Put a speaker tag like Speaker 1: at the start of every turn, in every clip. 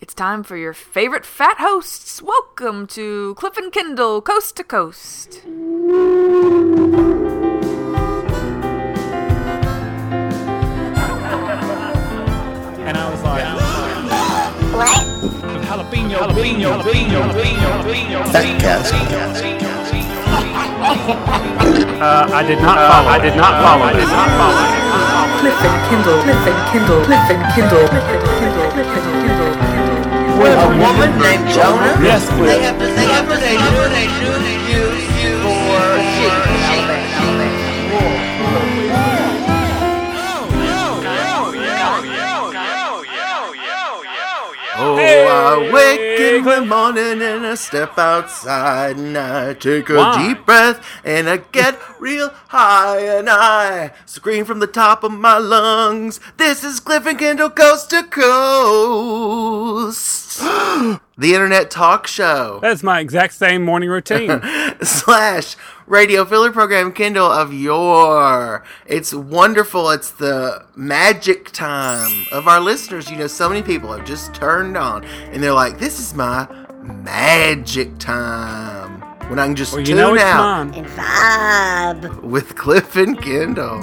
Speaker 1: It's time for your favorite fat hosts. Welcome to Cliff and Kendall Coast to Coast.
Speaker 2: And I was like,
Speaker 3: What?
Speaker 2: jalapeno, jalapeno, jalapeno, jalapeno,
Speaker 4: Fatcast.
Speaker 2: Uh, I did not follow. I did not follow. I did not follow.
Speaker 5: Cliff and Kendall, Cliff and Kendall, Cliff and Kendall, Cliff and Kendall, Cliff and Kendall, Kendall.
Speaker 4: With a woman named Jonah?
Speaker 2: Yes,
Speaker 4: They have. to, they have to, they do, they do, Oh, I wake in the morning and I step outside and I take a
Speaker 2: Why?
Speaker 4: deep breath and I get real high and I scream from the top of my lungs. This is Cliff and Kendall Coast to Coast. the internet talk show
Speaker 2: That's my exact same morning routine.
Speaker 4: slash radio filler program Kendall of your. It's wonderful. It's the magic time of our listeners. You know, so many people have just turned on and they're like, this is my magic time. When I can just
Speaker 2: Well, you
Speaker 4: tune
Speaker 2: know
Speaker 4: out.
Speaker 3: And vibe.
Speaker 4: with Cliff and Kindle.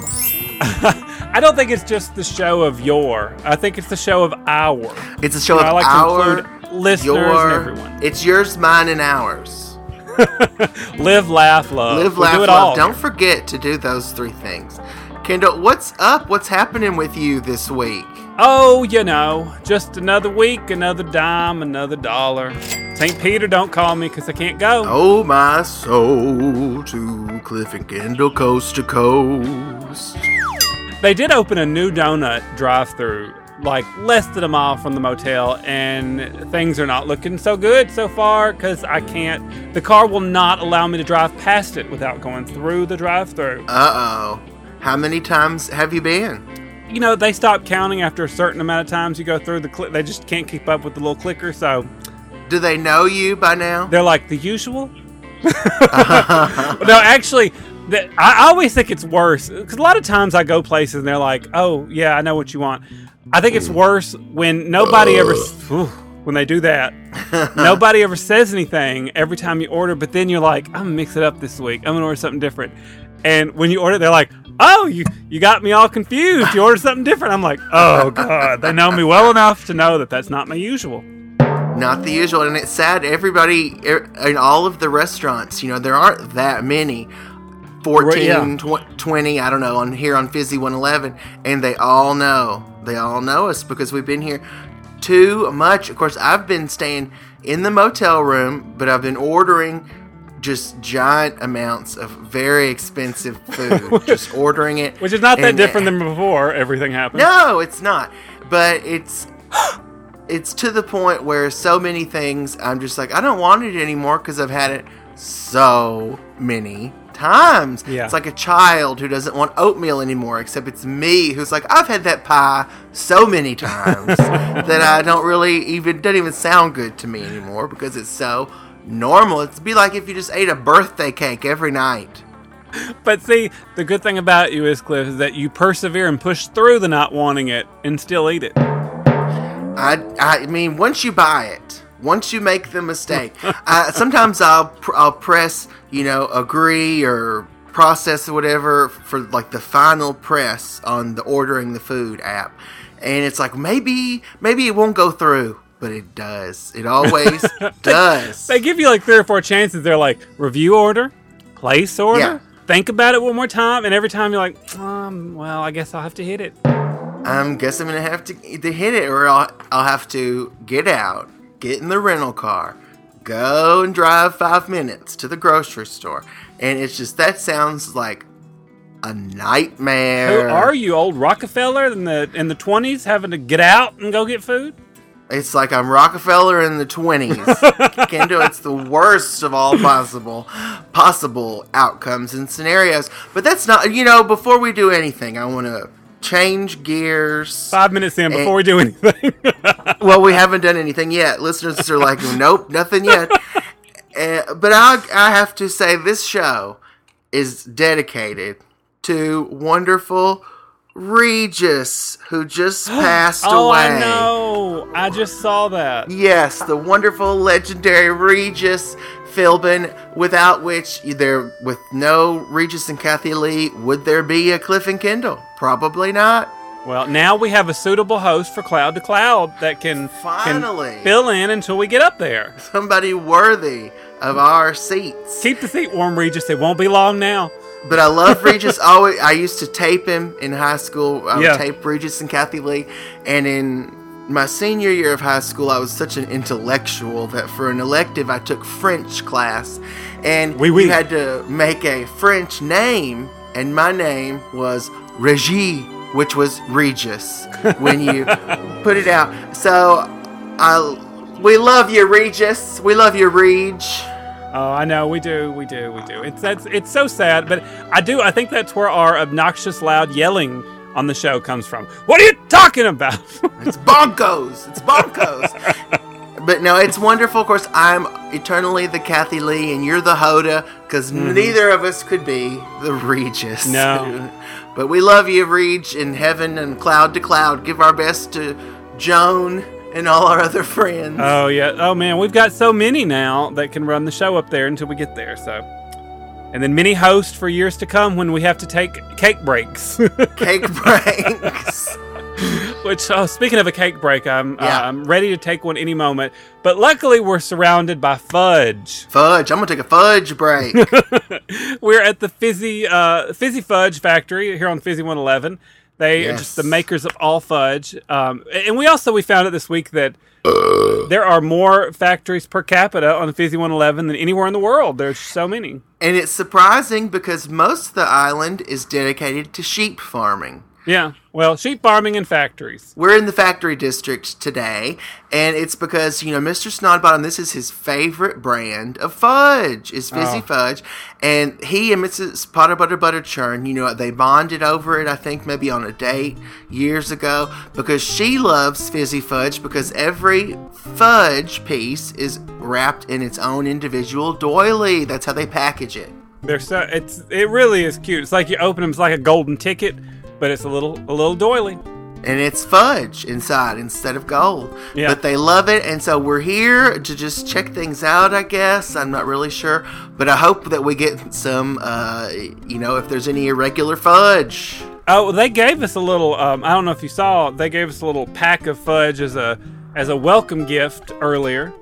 Speaker 2: I don't think it's just the show of your. I think it's the show of our.
Speaker 4: It's a show
Speaker 2: I
Speaker 4: of
Speaker 2: like to
Speaker 4: our,
Speaker 2: include listeners
Speaker 4: your,
Speaker 2: everyone.
Speaker 4: It's yours, mine, and ours.
Speaker 2: Live, laugh, love.
Speaker 4: Live, laugh,
Speaker 2: do it
Speaker 4: love.
Speaker 2: all.
Speaker 4: Don't forget to do those three things. Kendall, what's up? What's happening with you this week?
Speaker 2: Oh, you know, just another week, another dime, another dollar. St. Peter, don't call me because I can't go.
Speaker 4: Oh, my soul to Cliff and Kendall, coast to coast.
Speaker 2: They did open a new donut drive-through like less than a mile from the motel, and things are not looking so good so far because I can't. The car will not allow me to drive past it without going through the drive-through.
Speaker 4: Uh oh. How many times have you been?
Speaker 2: You know, they stop counting after a certain amount of times you go through the. Cli- they just can't keep up with the little clicker, so
Speaker 4: Do they know you by now?
Speaker 2: they're like the usual. no, actually, I always think it's worse because a lot of times I go places and they're like, "Oh, yeah, I know what you want." I think it's worse when nobody ever when they do that. nobody ever says anything every time you order, but then you're like, "I'm gonna mix it up this week. I'm gonna order something different." And when you order, they're like, "Oh, you you got me all confused. You ordered something different." I'm like, "Oh God!" They know me well enough to know that that's not my usual.
Speaker 4: Not the usual. And it's sad, everybody er, in all of the restaurants, you know, there aren't that many. 14,
Speaker 2: yeah.
Speaker 4: tw- 20, I don't know, on here on Fizzy 111. And they all know. They all know us because we've been here too much. Of course, I've been staying in the motel room, but I've been ordering just giant amounts of very expensive food. just ordering it.
Speaker 2: Which is not that different than before. Everything happened.
Speaker 4: No, it's not. But it's it's to the point where so many things I'm just like I don't want it anymore because I've had it so many times.
Speaker 2: Yeah.
Speaker 4: It's like a child who doesn't want oatmeal anymore, except it's me who's like I've had that pie so many times that I don't really even doesn't even sound good to me anymore because it's so normal. It'd be like if you just ate a birthday cake every night.
Speaker 2: But see, the good thing about you is, Cliff, is that you persevere and push through the not wanting it and still eat it.
Speaker 4: I, I mean, once you buy it, once you make the mistake, uh, sometimes I'll pr- I'll press you know agree or process or whatever for like the final press on the ordering the food app, and it's like maybe maybe it won't go through, but it does. It always does.
Speaker 2: They give you like three or four chances. They're like, review order, place order,
Speaker 4: Yeah.
Speaker 2: think about it one more time. And every time you're like, um, well, I guess I'll have to hit it.
Speaker 4: I guess I'm gonna have to either hit it or I'll, I'll have to get out, get in the rental car, go and drive five minutes to the grocery store, and it's just that sounds like a nightmare.
Speaker 2: Who are you, old Rockefeller in the in the twenties, having to get out and go get food?
Speaker 4: It's like I'm Rockefeller in the twenties. Kendo, it's the worst of all possible possible outcomes and scenarios. But that's not you know, before we do anything, I wanna change gears.
Speaker 2: Five minutes in before we do anything.
Speaker 4: well, we haven't done anything yet. Listeners are like, nope, nothing yet. Uh, but I, I have to say, this show is dedicated to wonderful Regis, who just passed
Speaker 2: Oh,
Speaker 4: away.
Speaker 2: I know. I just saw that.
Speaker 4: Yes, the wonderful, legendary Regis Philbin, without which there, with no Regis and Kathie Lee, would there be a Cliff and Kendall? Probably not.
Speaker 2: Well, now we have a suitable host for Cloud to Cloud that can,
Speaker 4: Finally.
Speaker 2: can fill in until we get up there.
Speaker 4: Somebody worthy of our seats.
Speaker 2: Keep the seat warm, Regis. It won't be long now.
Speaker 4: But I love Regis. Always, I used to tape him in high school. I would
Speaker 2: Yeah.
Speaker 4: tape Regis and Kathie Lee, and in my senior year of high school, I was such an intellectual that for an elective, I took French class, and
Speaker 2: Oui, oui.
Speaker 4: had to make a French name, and my name was Regis, which was Regis when you put it out. So, I. We love you, Regis. We love you, Reg.
Speaker 2: Oh, I know we do, we do, we do. It's that's it's so sad, but I do. I think that's where our obnoxious, loud yelling on the show comes from. What are you talking about?
Speaker 4: It's bonkos. It's bonkos. but no, it's wonderful. Of course, I'm eternally the Kathie Lee, and you're the Hoda, because mm-hmm. neither of us could be the Regis.
Speaker 2: No.
Speaker 4: but we love you, Reg, in heaven and cloud to cloud. Give our best to Joan and all our other friends.
Speaker 2: oh yeah. Oh man, we've got so many now that can run the show up there until we get there. So, and then many hosts for years to come when we have to take cake breaks.
Speaker 4: Cake breaks.
Speaker 2: Which, oh, speaking of a cake break, I'm
Speaker 4: Yeah.
Speaker 2: uh, I'm ready to take one any moment. But luckily, we're surrounded by fudge.
Speaker 4: fudge. I'm gonna take a fudge break.
Speaker 2: We're at the Fizzy uh, Fizzy Fudge Factory here on Fizzy 111. They are just the makers of all fudge. Um, and we also we found out this week that there are more factories per capita on the Fizzy 111 than anywhere in the world. There's so many.
Speaker 4: and it's surprising because most of the island is dedicated to sheep farming.
Speaker 2: Yeah. Well, sheep farming and factories.
Speaker 4: We're in the factory district today, and it's because, you know, Mr. Snodbottom, this is his favorite brand of fudge, is Fizzy
Speaker 2: Oh.
Speaker 4: Fudge. And he and Mrs. Potter Butter Butter Churn, you know, they bonded over it, I think, maybe on a date years ago, because she loves Fizzy Fudge because every fudge piece is wrapped in its own individual doily. That's how they package it.
Speaker 2: They're so it's it really is cute. It's like you open them, it's like a golden ticket, but it's a little a little doily.
Speaker 4: and it's fudge inside instead of gold.
Speaker 2: Yeah.
Speaker 4: But they love it, and so we're here to just check things out. I guess I'm not really sure, but I hope that we get some. Uh, you know, if there's any irregular fudge.
Speaker 2: Oh, well, they gave us a little. Um, I don't know if you saw. They gave us a little pack of fudge as a as a welcome gift earlier.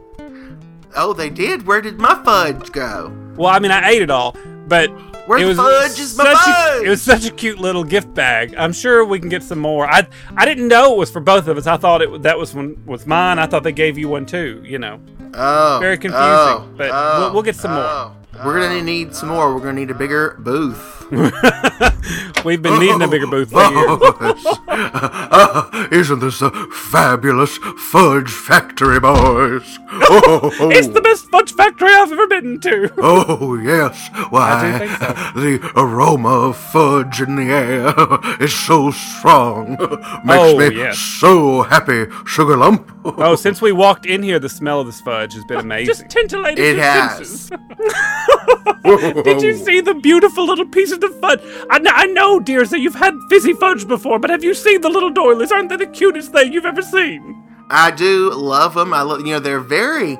Speaker 4: Oh, they did. Where did my fudge go?
Speaker 2: Well, I mean, I ate it all, but
Speaker 4: Where
Speaker 2: it
Speaker 4: the
Speaker 2: was
Speaker 4: fudge is my
Speaker 2: such
Speaker 4: fudge?
Speaker 2: A, it was such a cute little gift bag. I'm sure we can get some more. I I didn't know it was for both of us. I thought it that was one was mine. I thought they gave you one too. You know,
Speaker 4: Oh,
Speaker 2: Very confusing,
Speaker 4: oh,
Speaker 2: but
Speaker 4: oh,
Speaker 2: we'll- we'll get some oh, more.
Speaker 4: oh. We're gonna need some more. We're gonna need a bigger booth.
Speaker 2: we've been needing a bigger booth for years.
Speaker 6: Ah, isn't this a fabulous fudge factory, boys? Oh,
Speaker 2: It's the best fudge factory I've ever been to.
Speaker 6: oh yes. Why,
Speaker 2: I do think so.
Speaker 6: the aroma of fudge in the air is so strong. Makes
Speaker 2: Oh,
Speaker 6: me
Speaker 2: yes.
Speaker 6: so happy, Sugar Lump.
Speaker 2: Oh, since we walked in here, the smell of this fudge has been amazing. Just titillated
Speaker 4: It has.
Speaker 2: Did you see the beautiful little pieces of fudge? I, kn- I know, dears, that you've had fizzy fudge before, but have you seen the little doilies? Aren't they the cutest thing you've ever seen?
Speaker 4: I do love them. I love, you know, they're very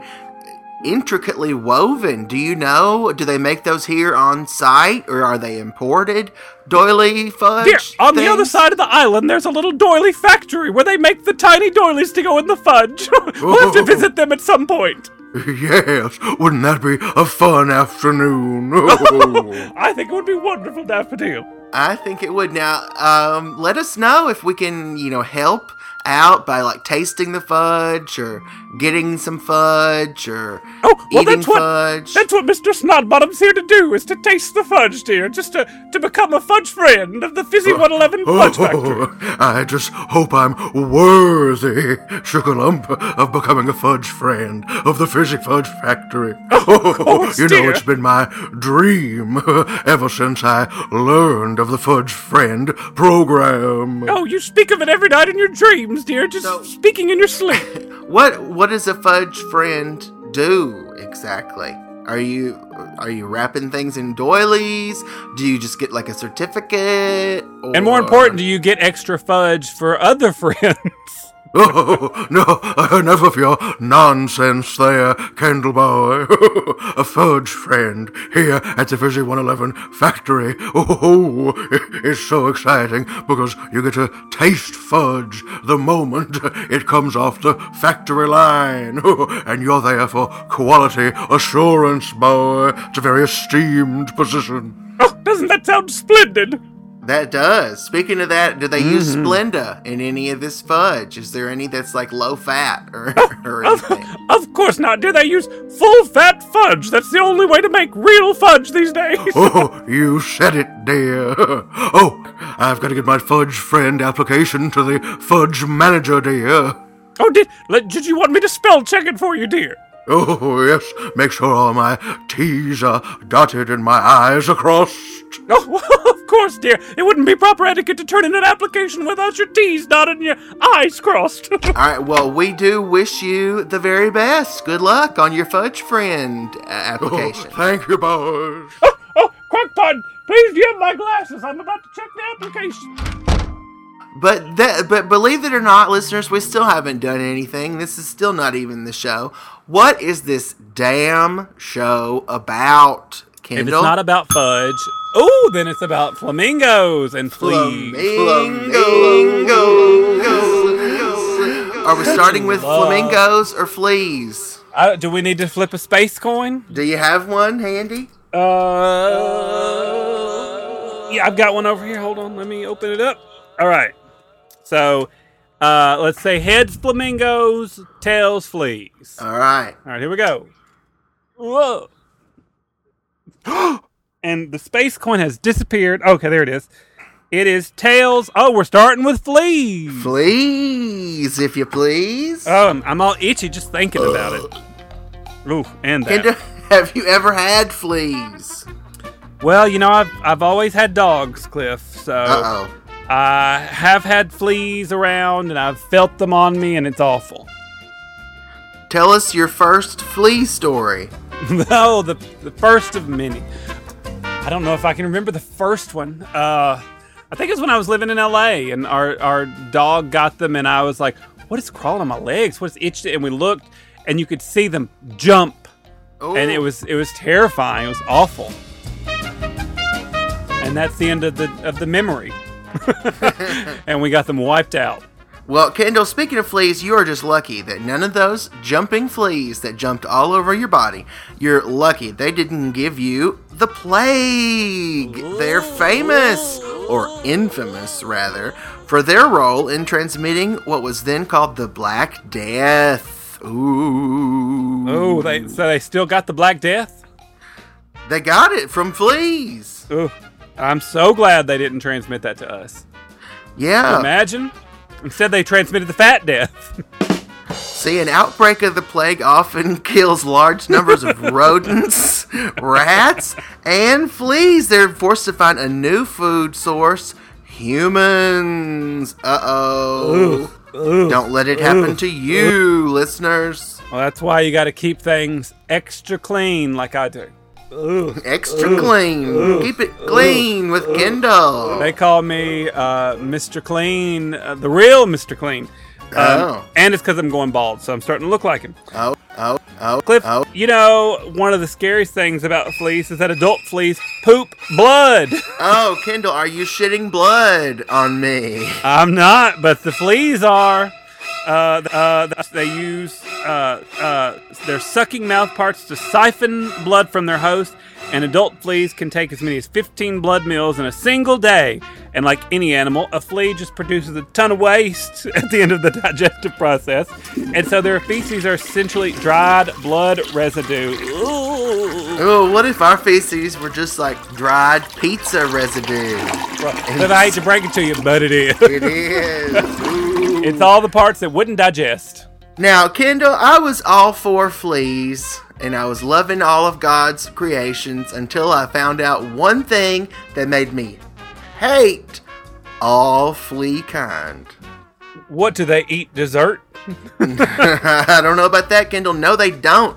Speaker 4: intricately woven. Do you know? Do they make those here on site or are they imported? Doily fudge?
Speaker 2: Here, on the other side of the island, there's a little doily factory where they make the tiny doilies to go in the fudge. we'll have to visit them at some point.
Speaker 6: Yes, wouldn't that be a fun afternoon? Oh.
Speaker 2: I think it would be wonderful, Daffodil.
Speaker 4: I think it would. Now, um, let us know if we can, you know, help out by like tasting the fudge or getting some fudge or
Speaker 2: Oh, well,
Speaker 4: eating
Speaker 2: that's what
Speaker 4: fudge.
Speaker 2: that's what Mr. Snodbottom's here to do is to taste the fudge, dear, just to, to become a fudge friend of the Fizzy uh, 111 Fudge Factory.
Speaker 6: Oh, I just hope I'm worthy, Sugar Lump, of becoming a fudge friend of the Fizzy Fudge Factory. Oh,
Speaker 2: course,
Speaker 6: you know, it's been my dream ever since I learned of the Fudge Friend program.
Speaker 2: Oh, you speak of it every night in your dreams, dear, just
Speaker 4: So-
Speaker 2: speaking in your sleep.
Speaker 4: What what does a fudge friend do exactly? Are you are you wrapping things in doilies? Do you just get like a certificate?
Speaker 2: And more important, do you get extra fudge for other friends?
Speaker 6: Oh, no, enough of your nonsense there, Kendall Boy. a fudge friend here at the Fizzy 111 factory. Oh, it's so exciting because you get to taste fudge the moment it comes off the factory line. And you're there for quality assurance, boy. It's a very esteemed position.
Speaker 2: oh, doesn't that sound splendid?
Speaker 4: That does. Speaking of that, do they use
Speaker 2: Mm-hmm.
Speaker 4: Splenda in any of this fudge? Is there any that's like low fat or, or anything?
Speaker 2: Of course not. Do they use full fat fudge? That's the only way to make real fudge these days.
Speaker 6: Oh, you said it, dear. Oh, I've got to get my fudge friend application to the fudge manager, dear.
Speaker 2: Oh, did did you want me to spell check it for you, dear?
Speaker 6: Oh, yes, make sure all my T's are dotted and my I's are crossed.
Speaker 2: Oh, of course, dear. It wouldn't be proper etiquette to turn in an application without your T's dotted and your I's crossed.
Speaker 4: All right. Well, we do wish you the very best. Good luck on your fudge friend uh,
Speaker 6: Oh,
Speaker 4: application.
Speaker 6: thank you, boys.
Speaker 2: oh, oh, Crackpot, please give my glasses. I'm about to check the application.
Speaker 4: But that, but believe it or not, listeners, we still haven't done anything. This is still not even the show. What is this damn show about,
Speaker 2: If
Speaker 4: Kendall?
Speaker 2: it's not about fudge, oh, then it's about flamingos and fleas.
Speaker 4: Flamingos. Are we starting with flamingos or fleas?
Speaker 2: Uh, do we need to flip a space coin?
Speaker 4: Do you have one handy?
Speaker 2: Uh, yeah, I've got one over here. Hold on, let me open it up. All right. So, uh, let's say heads flamingos, tails fleas.
Speaker 4: All right.
Speaker 2: All right, here we go. Whoa. and the space coin has disappeared. Okay, there it is. It is tails. Oh, we're starting with fleas.
Speaker 4: Fleas, if you please.
Speaker 2: Oh, I'm, I'm all itchy just thinking about it. Ooh, and that.
Speaker 4: Kendall, have you ever had fleas?
Speaker 2: Well, you know, I've I've always had dogs, Cliff. So
Speaker 4: Uh oh.
Speaker 2: I have had fleas around, and I've felt them on me, and it's awful.
Speaker 4: Tell us your first flea story.
Speaker 2: no, the the first of many. I don't know if I can remember the first one. Uh, I think it was when I was living in L.A. and our our dog got them, and I was like, "What is crawling on my legs? What's itched?" And we looked, and you could see them jump, and it was it was terrifying. It was awful. And that's the end of the of the memory. and we got them wiped out.
Speaker 4: Well, Kendall, speaking of fleas, you are just lucky that none of those jumping fleas that jumped all over your body, you're lucky they didn't give you the plague. They're famous, or infamous rather, for their role in transmitting what was then called the Black Death. Ooh.
Speaker 2: Oh, they so they still got the Black Death.
Speaker 4: They got it from fleas.
Speaker 2: Ooh, I'm so glad they didn't transmit that to us.
Speaker 4: Yeah.
Speaker 2: Imagine. Instead, they transmitted the Fat Death.
Speaker 4: See, an outbreak of the plague often kills large numbers of rodents, rats, and fleas. They're forced to find a new food source humans. Uh oh. Don't let it happen to you, listeners.
Speaker 2: well, that's why you got to keep things extra clean, like I do.
Speaker 4: Extra clean. Keep it clean with Kendall.
Speaker 2: They call me uh, Mr. Clean, uh, the real Mr. Clean. Um,
Speaker 4: Oh.
Speaker 2: And it's because I'm going bald, so I'm starting to look like him.
Speaker 4: Oh, oh, oh,
Speaker 2: Cliff,
Speaker 4: oh.
Speaker 2: you know, one of the scariest things about fleas is that adult fleas poop blood.
Speaker 4: Oh, Kendall, are you shitting blood on me?
Speaker 2: I'm not, but the fleas are. Uh, uh, they use uh, uh, their sucking mouth parts to siphon blood from their host, and adult fleas can take as many as 15 blood meals in a single day. And like any animal, a flea just produces a ton of waste at the end of the digestive process, and so their feces are essentially dried blood residue. Ooh.
Speaker 4: Oh, what if our feces were just like dried pizza residue?
Speaker 2: But I hate to break it to you, but it is.
Speaker 4: It is. Ooh.
Speaker 2: It's all the parts that wouldn't digest.
Speaker 4: Now, Kendall, I was all for fleas, and I was loving all of God's creations until I found out one thing that made me hate all flea kind.
Speaker 2: What do they eat? Dessert?
Speaker 4: I don't know about that, Kendall. No, they don't.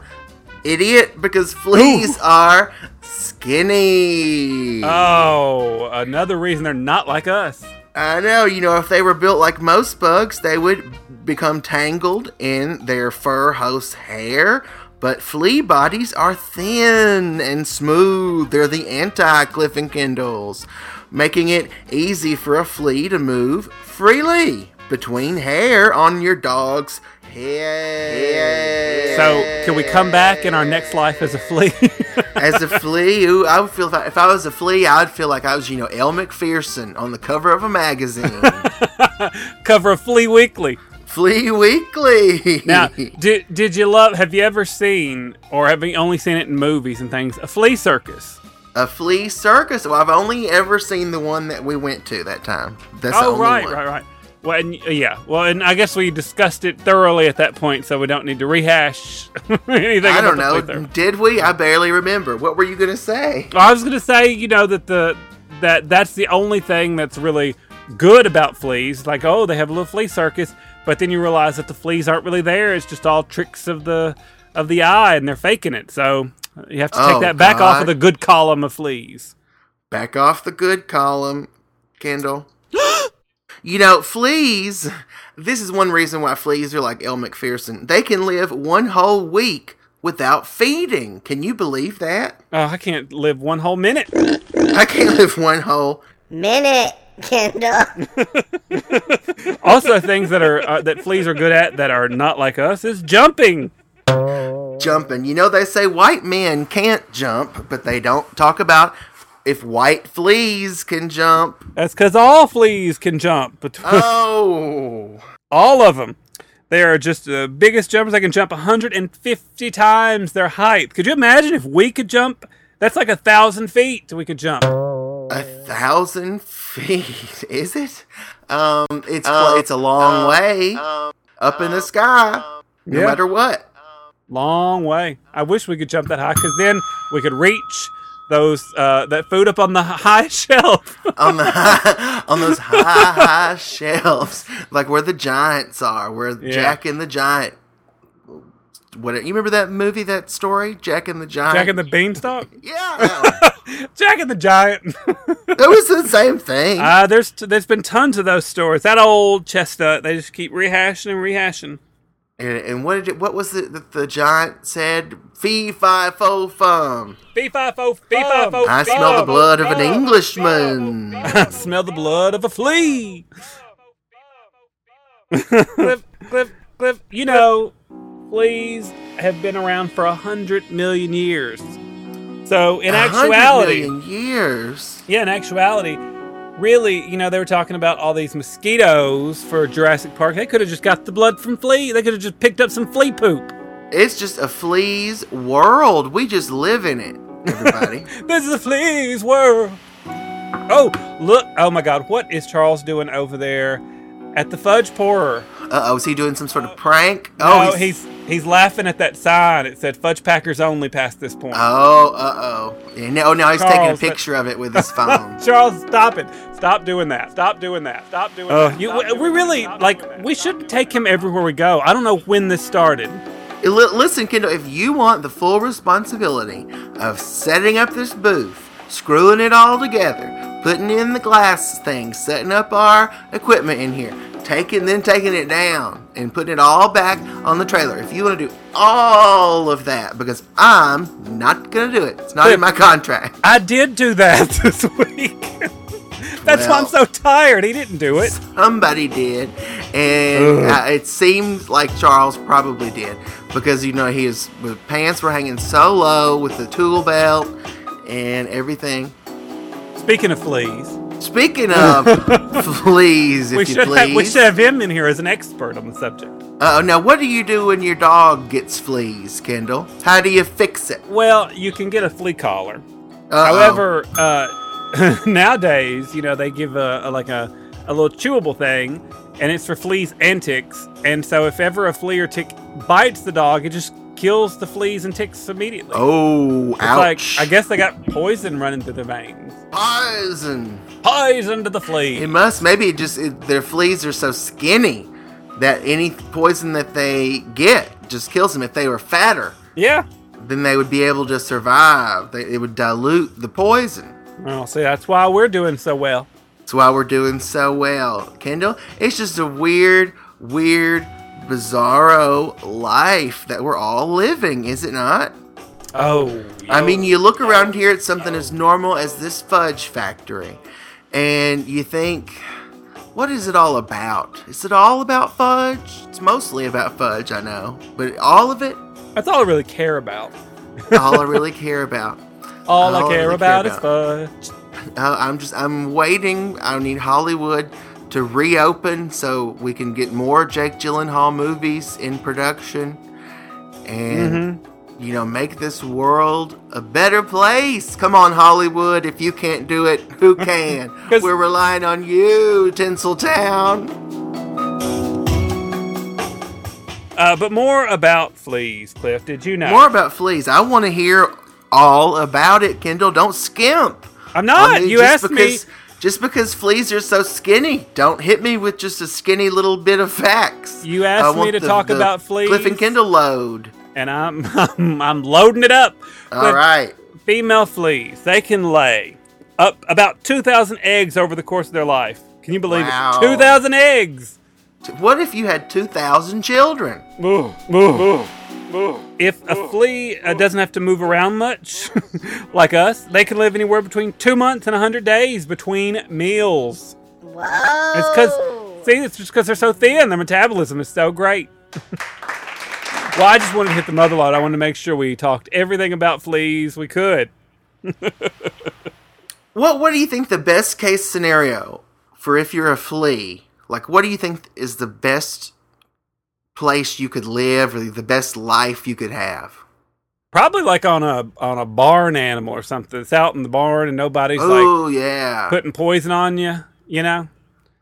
Speaker 4: idiot, because fleas are skinny.
Speaker 2: Oh, another reason they're not like us.
Speaker 4: I know, you know, if they were built like most bugs, they would become tangled in their fur host's hair. But flea bodies are thin and smooth. They're the anti Cliff and Kendalls, making it easy for a flea to move freely between hair on your dog's head.
Speaker 2: So, can we come back in our next life as a flea?
Speaker 4: As a flea, ooh, I would feel if I, if I was a flea, I would feel like I was, you know, Elle Macpherson on the cover of a magazine.
Speaker 2: Cover of Flea Weekly.
Speaker 4: flea Weekly.
Speaker 2: Now, did did you love? Have you ever seen, or have you only seen it in movies and things? A flea circus.
Speaker 4: A flea circus. Well, I've only ever seen the one that we went to that time. That's oh, the
Speaker 2: Oh,
Speaker 4: only
Speaker 2: right,
Speaker 4: one.
Speaker 2: right, right. Well, and, uh, yeah. Well, and I guess we discussed it thoroughly at that point, so we don't need to rehash anything.
Speaker 4: I don't know. Did we? I barely remember. What were you gonna say?
Speaker 2: I was gonna say, you know, that the that that's the only thing that's really good about fleas. Like, oh, they have a little flea circus, but then you realize that the fleas aren't really there. It's just all tricks of the of the eye, and they're faking it. So you have to take
Speaker 4: Oh,
Speaker 2: that back off of the good column of fleas.
Speaker 4: Back off the good column, Kendall. You know, fleas. This is one reason why fleas are like Elle Macpherson. They can live one whole week without feeding. Can you believe that?
Speaker 2: Oh, I can't live one whole minute.
Speaker 4: I can't live one whole.
Speaker 3: Minute, Kendall.
Speaker 2: Also, things that are uh, that fleas are good at that are not like us is jumping.
Speaker 4: jumping. You know, they say white men can't jump, but they don't talk about if white fleas can jump.
Speaker 2: That's because all fleas can jump. But
Speaker 4: Oh,
Speaker 2: all of them, they are just the biggest jumpers. They can jump 150 times their height. Could you imagine if we could jump? That's like a thousand feet we could jump.
Speaker 4: a thousand feet, is it? Um, it's uh, it's a long uh, way uh, up in the sky, no
Speaker 2: Yeah.
Speaker 4: matter what.
Speaker 2: Long way. I wish we could jump that high because then we could reach those uh, that food up on the high shelf.
Speaker 4: on the high, on those high high shelves, like where the giants are, where
Speaker 2: Yeah.
Speaker 4: Jack and the Giant. What you remember that movie, that story, Jack and the Giant?
Speaker 2: Jack and the Beanstalk.
Speaker 4: yeah.
Speaker 2: Jack and the Giant.
Speaker 4: It was the same thing.
Speaker 2: uh, there's there's been tons of those stories. That old chestnut. They just keep rehashing and rehashing.
Speaker 4: And, and what did it, what was it that the giant said? Fee fi fo fum.
Speaker 2: Fee fi fo fee fi fo.
Speaker 4: I smell the blood of an. Englishman.
Speaker 2: I smell the blood of a flea. Cliff, Cliff, Cliff. You know, fleas have been around for a hundred million years. So in actuality,
Speaker 4: million years.
Speaker 2: yeah, in actuality, really, you know, they were talking about all these mosquitoes for Jurassic Park. They could have just got the blood from flea. They could have just picked up some flea poop.
Speaker 4: It's just a flea's world. We just live in it. Everybody.
Speaker 2: This is a flea's world. Oh, look! Oh my God, what is Charles doing over there at the fudge pourer?
Speaker 4: uh oh, is he doing some sort of prank?
Speaker 2: Oh,
Speaker 4: Oh,
Speaker 2: he's he's laughing at that sign. It said fudge packers only past this point.
Speaker 4: Oh, uh oh. And now, now he's taking a
Speaker 2: Charles, that-
Speaker 4: picture of it with his phone.
Speaker 2: Charles, stop it! Stop doing that! Stop doing that! Stop doing that! You, we, we really like. We should take him everywhere we go. I don't know when this started.
Speaker 4: Listen, Kendall, if you want the full responsibility of setting up this booth, screwing it all together, putting in the glass thing, setting up our equipment in here, taking then taking it down and putting it all back on the trailer. If you want to do all of that, because I'm not gonna do it. It's not in my contract.
Speaker 2: I did do that this week. That's why I'm so tired. He didn't do it.
Speaker 4: Somebody did, and it seemed like Charles probably did because you know his his pants were hanging so low with the tool belt and everything.
Speaker 2: Speaking of fleas,
Speaker 4: Speaking of fleas, if
Speaker 2: we
Speaker 4: you
Speaker 2: should have, we should have him in here as an expert on the subject.
Speaker 4: Uh, now, what do you do when your dog gets fleas, Kendall? How do you fix it?
Speaker 2: Well, you can get a flea collar.
Speaker 4: Uh-oh.
Speaker 2: However, uh, nowadays, you know, they give a, a like a, a little chewable thing, and it's for fleas and ticks. And so, if ever a flea or tick bites the dog, it just kills the fleas and ticks immediately.
Speaker 4: oh,
Speaker 2: it's
Speaker 4: ouch!
Speaker 2: like I guess they got poison running through their veins.
Speaker 4: poison.
Speaker 2: Poison to the flea.
Speaker 4: It must. Maybe it just it, their fleas are so skinny that any poison that they get just kills them. If they were fatter,
Speaker 2: Yeah,
Speaker 4: then they would be able to survive. They, it would dilute the poison.
Speaker 2: Well, see, that's why we're doing so well.
Speaker 4: That's why we're doing so well. Kendall, it's just a weird, weird, bizarro life that we're all living, is it not?
Speaker 2: Oh,
Speaker 4: I mean, you look around here at something as normal as this fudge factory, and you think, what is it all about? Is it all about fudge? It's mostly about fudge, I know, but all of it,
Speaker 2: that's all I really care about.
Speaker 4: all I really care about.
Speaker 2: All, I
Speaker 4: All I
Speaker 2: care
Speaker 4: really
Speaker 2: about
Speaker 4: care
Speaker 2: is fudge.
Speaker 4: Uh, I'm just, I'm waiting. I need Hollywood to reopen so we can get more Jake Gyllenhaal movies in production, and you know, make this world a better place. Come on, Hollywood! If you can't do it, who can? We're relying on you, Tinseltown.
Speaker 2: Uh, but more about fleas, Cliff. Did you know?
Speaker 4: More about fleas. I want to hear all about it, Kendall. Don't skimp.
Speaker 2: I'm not.
Speaker 4: I mean,
Speaker 2: you asked
Speaker 4: because,
Speaker 2: me.
Speaker 4: Just because fleas are so skinny, don't hit me with just a skinny little bit of facts.
Speaker 2: You asked me to talk about fleas.
Speaker 4: Cliff and Kendall load.
Speaker 2: And I'm, I'm I'm loading it up.
Speaker 4: All
Speaker 2: with
Speaker 4: right.
Speaker 2: Female fleas, they can lay up about 2,000 eggs over the course of their life. Can you believe
Speaker 4: Wow.
Speaker 2: it? 2,000 eggs.
Speaker 4: What if you had 2,000 children? Ooh.
Speaker 2: If a flea uh, doesn't have to move around much, like us, they can live anywhere between two months and 100 days between meals.
Speaker 3: Whoa.
Speaker 2: It's because, see, it's just because they're so thin. Their metabolism is so great. well, I just wanted to hit the mother lot. I wanted to make sure we talked everything about fleas we could.
Speaker 4: What What do you think the best case scenario for if you're a flea? Like, what do you think is the best place you could live or the best life you could have?
Speaker 2: Probably like on a on a barn animal or something. It's out in the barn and nobody's like
Speaker 4: Oh, yeah.
Speaker 2: putting poison on you. You know?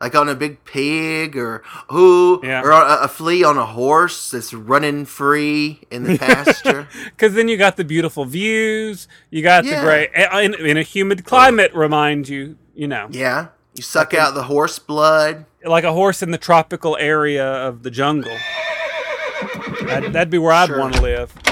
Speaker 4: Like on a big pig or who
Speaker 2: Yeah.
Speaker 4: or a, a flea on a horse that's running free in the pasture.
Speaker 2: Because then you got the beautiful views. You got
Speaker 4: Yeah.
Speaker 2: the great in, in a humid climate. Remind you, you know,
Speaker 4: yeah, you suck out the horse blood.
Speaker 2: like a horse in the tropical area of the jungle. That'd, that'd be where I'd
Speaker 4: Sure.
Speaker 2: want to live.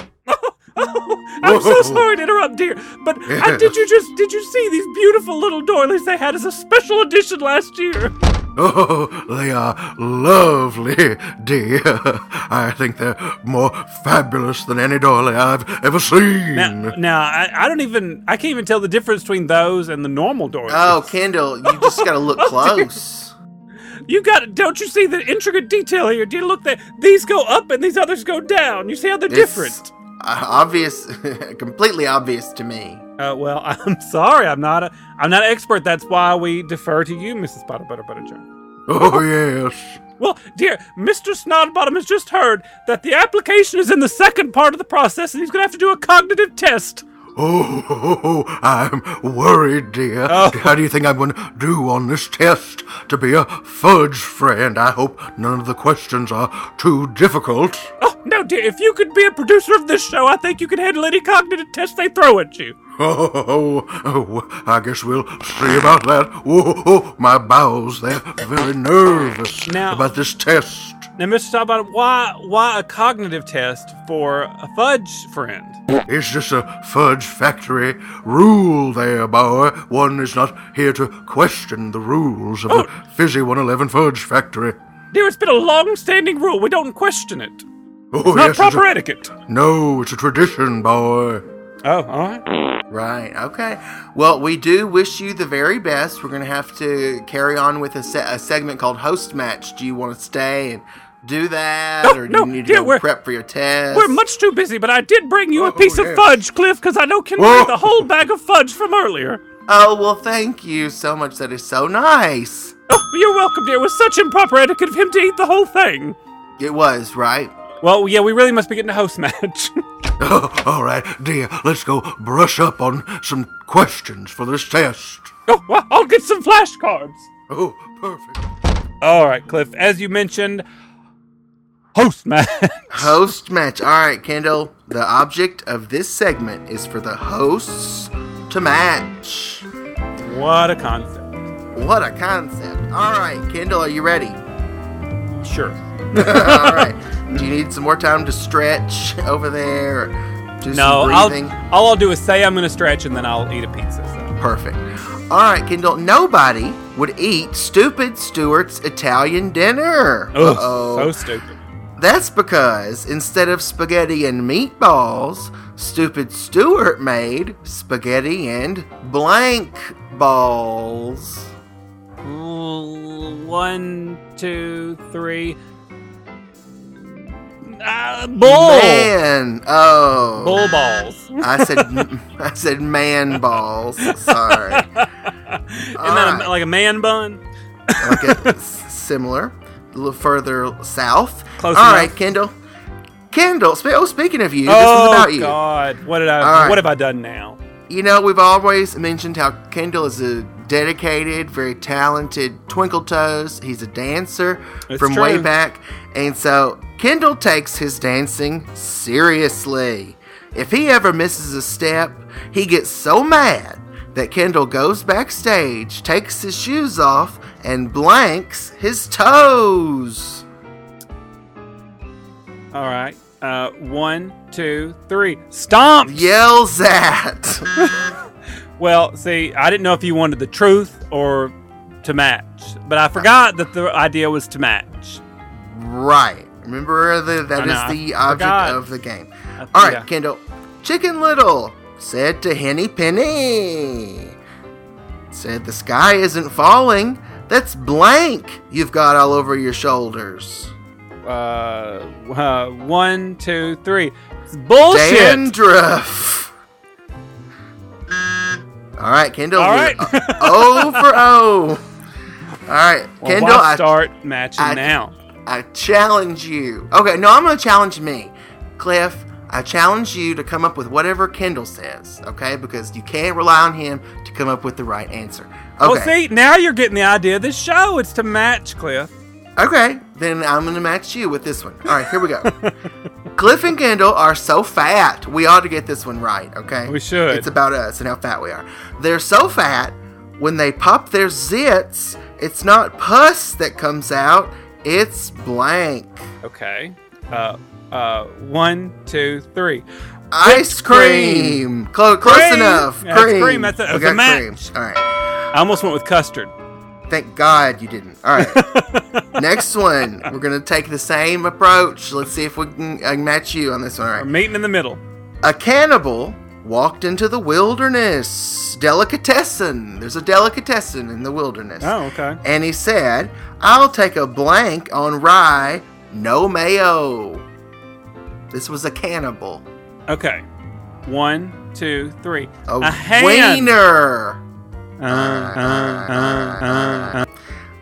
Speaker 2: I'm so sorry to interrupt, dear, but did you just did you see these beautiful little doilies they had as a special edition last year?
Speaker 6: Oh, they are lovely, dear. I think they're more fabulous than any doily I've ever seen.
Speaker 2: Now, now I, I don't even I can't even tell the difference between those and the normal doilies.
Speaker 4: Oh, Kendall, you just gotta look close.
Speaker 2: You got Don't you see the intricate detail here? Do you look that these go up and these others go down? You see how they're
Speaker 4: It's,
Speaker 2: different?
Speaker 4: uh, obvious, completely obvious to me.
Speaker 2: Uh, well, I'm sorry, I'm not a I'm not an expert. That's why we defer to you, Mrs. Butter Butter Butter.
Speaker 6: Oh, yes.
Speaker 2: Well, dear, Mr. Snodbottom has just heard that the application is in the second part of the process, and he's going to have to do a cognitive test.
Speaker 6: Oh, I'm worried, dear.
Speaker 2: Oh.
Speaker 6: How do you think I'm going to do on this test to be a fudge friend? I hope none of the questions are too difficult.
Speaker 2: Oh no, dear, if you could be a producer of this show, I think you could handle any cognitive test they throw at you.
Speaker 6: Oh, oh, oh, I guess we'll see about that. Oh, oh, my bowels, they're very nervous
Speaker 2: Now-
Speaker 6: about this test.
Speaker 2: Now, Mr. Snodbottom, why why a cognitive test for a fudge friend?
Speaker 6: It's just a fudge factory rule there, boy. One is not here to question the rules of the oh. Fizzy 111 Fudge Factory.
Speaker 2: Dear, it's been a long-standing rule. We don't question it.
Speaker 6: Oh,
Speaker 2: It's not
Speaker 6: yes,
Speaker 2: proper
Speaker 6: it's
Speaker 2: etiquette.
Speaker 6: no, it's a tradition, boy.
Speaker 2: Oh, all right.
Speaker 4: Right. Okay. Well, we do wish you the very best. We're going to have to carry on with a, se- a segment called Host Match. Do you want to stay and do that?
Speaker 2: No,
Speaker 4: or do
Speaker 2: no,
Speaker 4: you need to
Speaker 2: yeah,
Speaker 4: go prep for your test?
Speaker 2: We're much too busy, but I did bring you a oh, piece of fudge, Cliff, because I know
Speaker 6: Whoa.
Speaker 2: ate the whole bag of fudge from earlier.
Speaker 4: Oh, well, thank you so much. That is so nice.
Speaker 2: Oh, you're welcome, dear. It was such improper etiquette of him to eat the whole thing.
Speaker 4: It was, right?
Speaker 2: Well, yeah, we really must be getting a host match.
Speaker 6: Oh, all right, dear, let's go brush up on some questions for this test.
Speaker 2: oh, well, I'll get some flashcards.
Speaker 6: Oh, perfect.
Speaker 2: All right, Cliff. As you mentioned, host match.
Speaker 4: Host match. All right, Kendall. The object of this segment is for the hosts to match.
Speaker 2: what a concept.
Speaker 4: What a concept. All right, Kendall, are you ready?
Speaker 2: Sure.
Speaker 4: All right. Do you need some more time to stretch over there? Do
Speaker 2: No,
Speaker 4: some
Speaker 2: I'll, all I'll do is say I'm going to stretch and then I'll eat a pizza. So.
Speaker 4: Perfect. All right, Kendall. Nobody would eat Stupid Stewart's Italian dinner. Uh-oh.
Speaker 2: so stupid.
Speaker 4: That's because instead of spaghetti and meatballs, Stupid Stewart made spaghetti and blank balls.
Speaker 2: One, two, three. Uh, bull.
Speaker 4: Man, oh,
Speaker 2: Bull balls.
Speaker 4: I said, I said man balls. Sorry,
Speaker 2: Isn't that a, like a man bun?
Speaker 4: like a, s- similar, a little further south.
Speaker 2: Close
Speaker 4: All
Speaker 2: enough.
Speaker 4: right, Kendall. Kendall. Spe- oh, speaking of you, this
Speaker 2: oh
Speaker 4: is about you.
Speaker 2: God! What did I?
Speaker 4: All right.
Speaker 2: What have I done now?
Speaker 4: You know, we've always mentioned how Kendall is a dedicated, very talented Twinkle Toes. He's a dancer
Speaker 2: It's
Speaker 4: from way back. And so Kendall takes his dancing seriously. If he ever misses a step, he gets so mad that Kendall goes backstage, takes his shoes off, and blanks his toes.
Speaker 2: All right. Uh, one, two, three. Stomp.
Speaker 4: Yells at.
Speaker 2: Well, see, I didn't know if you wanted the truth or to match, but I forgot that the idea was to match.
Speaker 4: Right. Remember that
Speaker 2: I
Speaker 4: that
Speaker 2: know,
Speaker 4: the object
Speaker 2: forgot.
Speaker 4: of the game.
Speaker 2: I-
Speaker 4: All right,
Speaker 2: yeah.
Speaker 4: Kendall. Chicken Little said to Henny Penny, said the sky isn't falling. That's blank you've got all over your shoulders.
Speaker 2: Uh, uh, one, two, three. It's bullshit.
Speaker 4: Dandruff. All right, Kendall.
Speaker 2: All
Speaker 4: you're. O for O. All right,
Speaker 2: Well,
Speaker 4: Kendall.
Speaker 2: why
Speaker 4: I,
Speaker 2: start matching
Speaker 4: I-
Speaker 2: now?
Speaker 4: I challenge you. Okay, no, I'm going to challenge me. Cliff, I challenge you to come up with whatever Kendall says, okay? Because you can't rely on him to come up with the right answer. Okay.
Speaker 2: Well, see, now you're getting the idea of this show. It's to match, Cliff.
Speaker 4: Okay, then I'm going to match you with this one. All right, here we go. Cliff and Kendall are so fat. We ought to get this one right, okay?
Speaker 2: We should.
Speaker 4: It's about us and how fat we are. They're so fat, when they pop their zits, it's not pus that comes out, it's blank.
Speaker 2: Okay. Uh, uh, one, two, three.
Speaker 4: Ice cream. Close, close
Speaker 2: Cream.
Speaker 4: enough. Cream.
Speaker 2: cream. That's a- that's a match.
Speaker 4: cream. All right.
Speaker 2: I almost went with custard.
Speaker 4: Thank God you didn't. All right. Next one. We're gonna take the same approach. Let's see if we can uh, match you on this one. All right.
Speaker 2: We're meeting in the middle.
Speaker 4: A cannibal walked into the wilderness. Delicatessen. There's a delicatessen in the wilderness.
Speaker 2: Oh, okay.
Speaker 4: And he said, "I'll take a blank on rye, no mayo." This was a cannibal.
Speaker 2: Okay. One, two, three.
Speaker 4: A,
Speaker 2: A hand.
Speaker 4: wiener.
Speaker 2: Uh, uh, uh, uh, uh.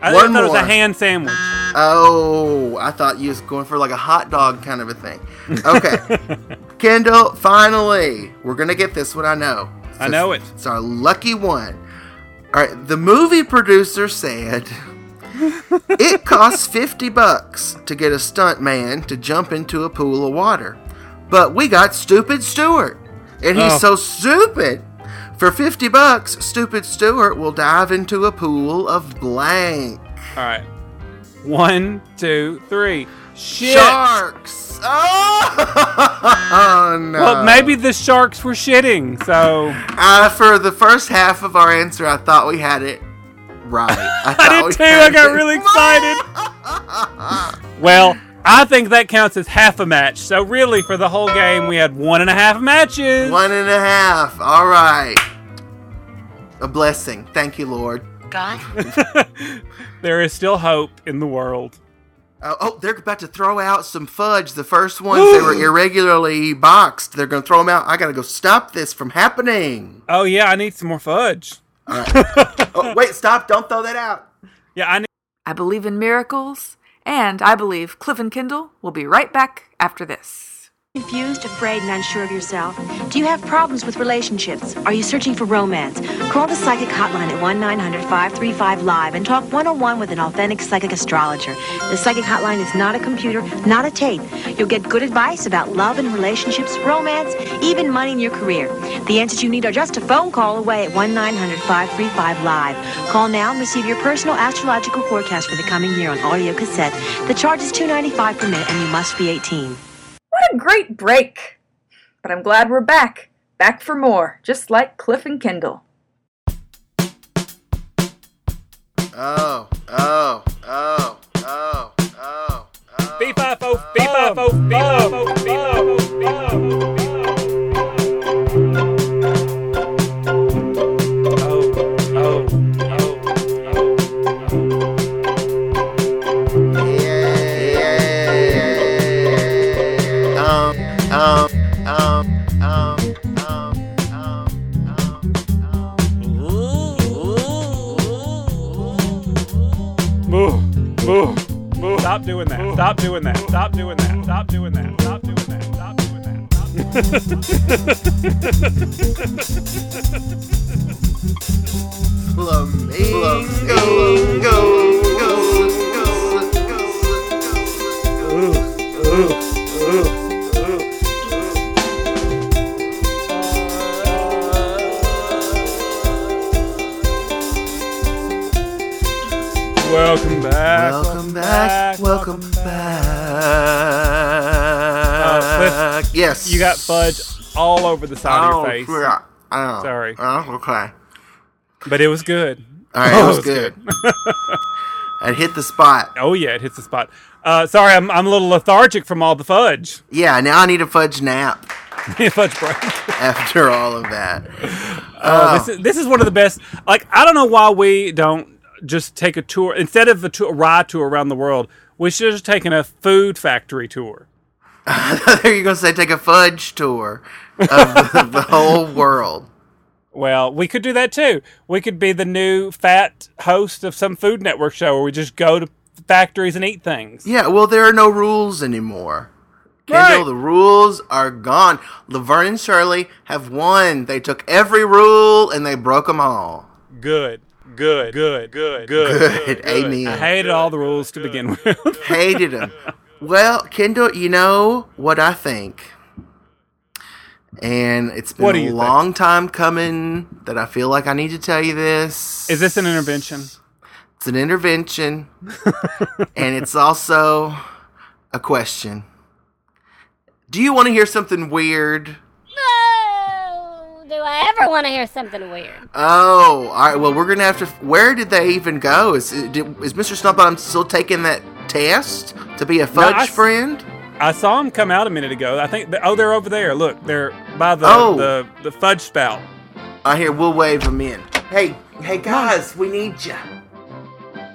Speaker 2: I
Speaker 4: One
Speaker 2: thought it was a hand sandwich.
Speaker 4: Oh, I thought you was going for like a hot dog kind of a thing. Okay. Kendall, finally, we're going to get this one, I know.
Speaker 2: I know it.
Speaker 4: It's our lucky one. All right, the movie producer said it costs 50 bucks to get a stunt man to jump into a pool of water. But we got Stupid Stewart. And he's
Speaker 2: Oh.
Speaker 4: so stupid. For 50 bucks, Stupid Stewart will dive into a pool of blank.
Speaker 2: All right. One, two, three. Shit.
Speaker 4: Sharks. Oh, no.
Speaker 2: Well, maybe the sharks were shitting, so
Speaker 4: Uh, for the first half of our answer, I thought we had it right. I,
Speaker 2: I did too. I got
Speaker 4: it
Speaker 2: really excited. well, I think that counts as half a match. So really, for the whole game, we had one and a half matches.
Speaker 4: One and a half. All right. A blessing. Thank you, Lord.
Speaker 3: God?
Speaker 2: there is still hope in the world.
Speaker 4: Oh, oh, they're about to throw out some fudge. The first ones they were irregularly boxed. They're going to throw them out. I got to go stop this from happening.
Speaker 2: Oh yeah, I need some more fudge.
Speaker 4: Oh, wait, stop. Don't throw that out.
Speaker 2: Yeah, I need.
Speaker 1: I believe in miracles, and I believe Cliff and Kendall will be right back after this.
Speaker 7: Confused, afraid, and unsure of yourself? Do you have problems with relationships? Are you searching for romance? Call the psychic hotline at 1 900 535 Live and talk one on one with an authentic psychic astrologer. The psychic hotline is not a computer, not a tape. You'll get good advice about love and relationships, romance, even money in your career. The answers you need are just a phone call away at 1 900 535 Live. Call now and receive your personal astrological forecast for the coming year on audio cassette. The charge is $2.95 per minute and you must be 18.
Speaker 5: What a great break! but I'm glad we're back. Back for more, just like Cliff and Kendall.
Speaker 4: Oh, oh, oh, oh, oh, oh.
Speaker 2: Beep five oh, beep five oh, beep five oh, doing that. Stop doing that. Stop doing that. Stop doing that. Stop doing that. Stop doing that. Stop doing Welcome You got fudge all over the side
Speaker 4: Oh,
Speaker 2: of your face,
Speaker 4: yeah. Oh.
Speaker 2: Sorry.
Speaker 4: Oh, okay.
Speaker 2: but it was good.
Speaker 4: All right,
Speaker 2: Oh,
Speaker 4: it was
Speaker 2: it was
Speaker 4: good. It hit the spot.
Speaker 2: Oh yeah, it hits the spot. Uh, sorry, I'm I'm a little lethargic from all the fudge.
Speaker 4: Yeah, now I need a fudge nap
Speaker 2: fudge break.
Speaker 4: after all of that.
Speaker 2: Oh, this is this is one of the best. Like I don't know why we don't just take a tour instead of a, tour, a ride tour around the world. We should have just taken a food factory tour.
Speaker 4: You're gonna say take a fudge tour of the, the whole world.
Speaker 2: Well, we could do that too. We could be the new fat host of some Food Network show where we just go to factories and eat things.
Speaker 4: Yeah, well, there are no rules anymore. Kendall,
Speaker 2: Right.
Speaker 4: the rules are gone. Laverne and Shirley have won. They took every rule and they broke them all.
Speaker 2: Good, good, good, good, good.
Speaker 4: Good. Amen.
Speaker 2: I hated all the rules to begin with.
Speaker 4: Hated them. Well, Kendall, you know what I think. And it's been
Speaker 2: What
Speaker 4: a
Speaker 2: you think?
Speaker 4: long time coming that I feel like I need to tell you this.
Speaker 2: Is this an intervention?
Speaker 4: It's an intervention. and it's also a question. Do you want to hear something weird?
Speaker 3: No! Do I ever want to hear something weird?
Speaker 4: Oh, all right. Well, we're gonna have to. Where did they even go? Is is Mr. Snodbottom still taking that test to be a fudge
Speaker 2: I s-
Speaker 4: friend?
Speaker 2: I saw them come out a minute ago. I think. Oh, they're over there. Look, they're by the
Speaker 4: Oh.
Speaker 2: the, the fudge spout.
Speaker 4: I hear. We'll wave them in. Hey, hey, guys, we need you.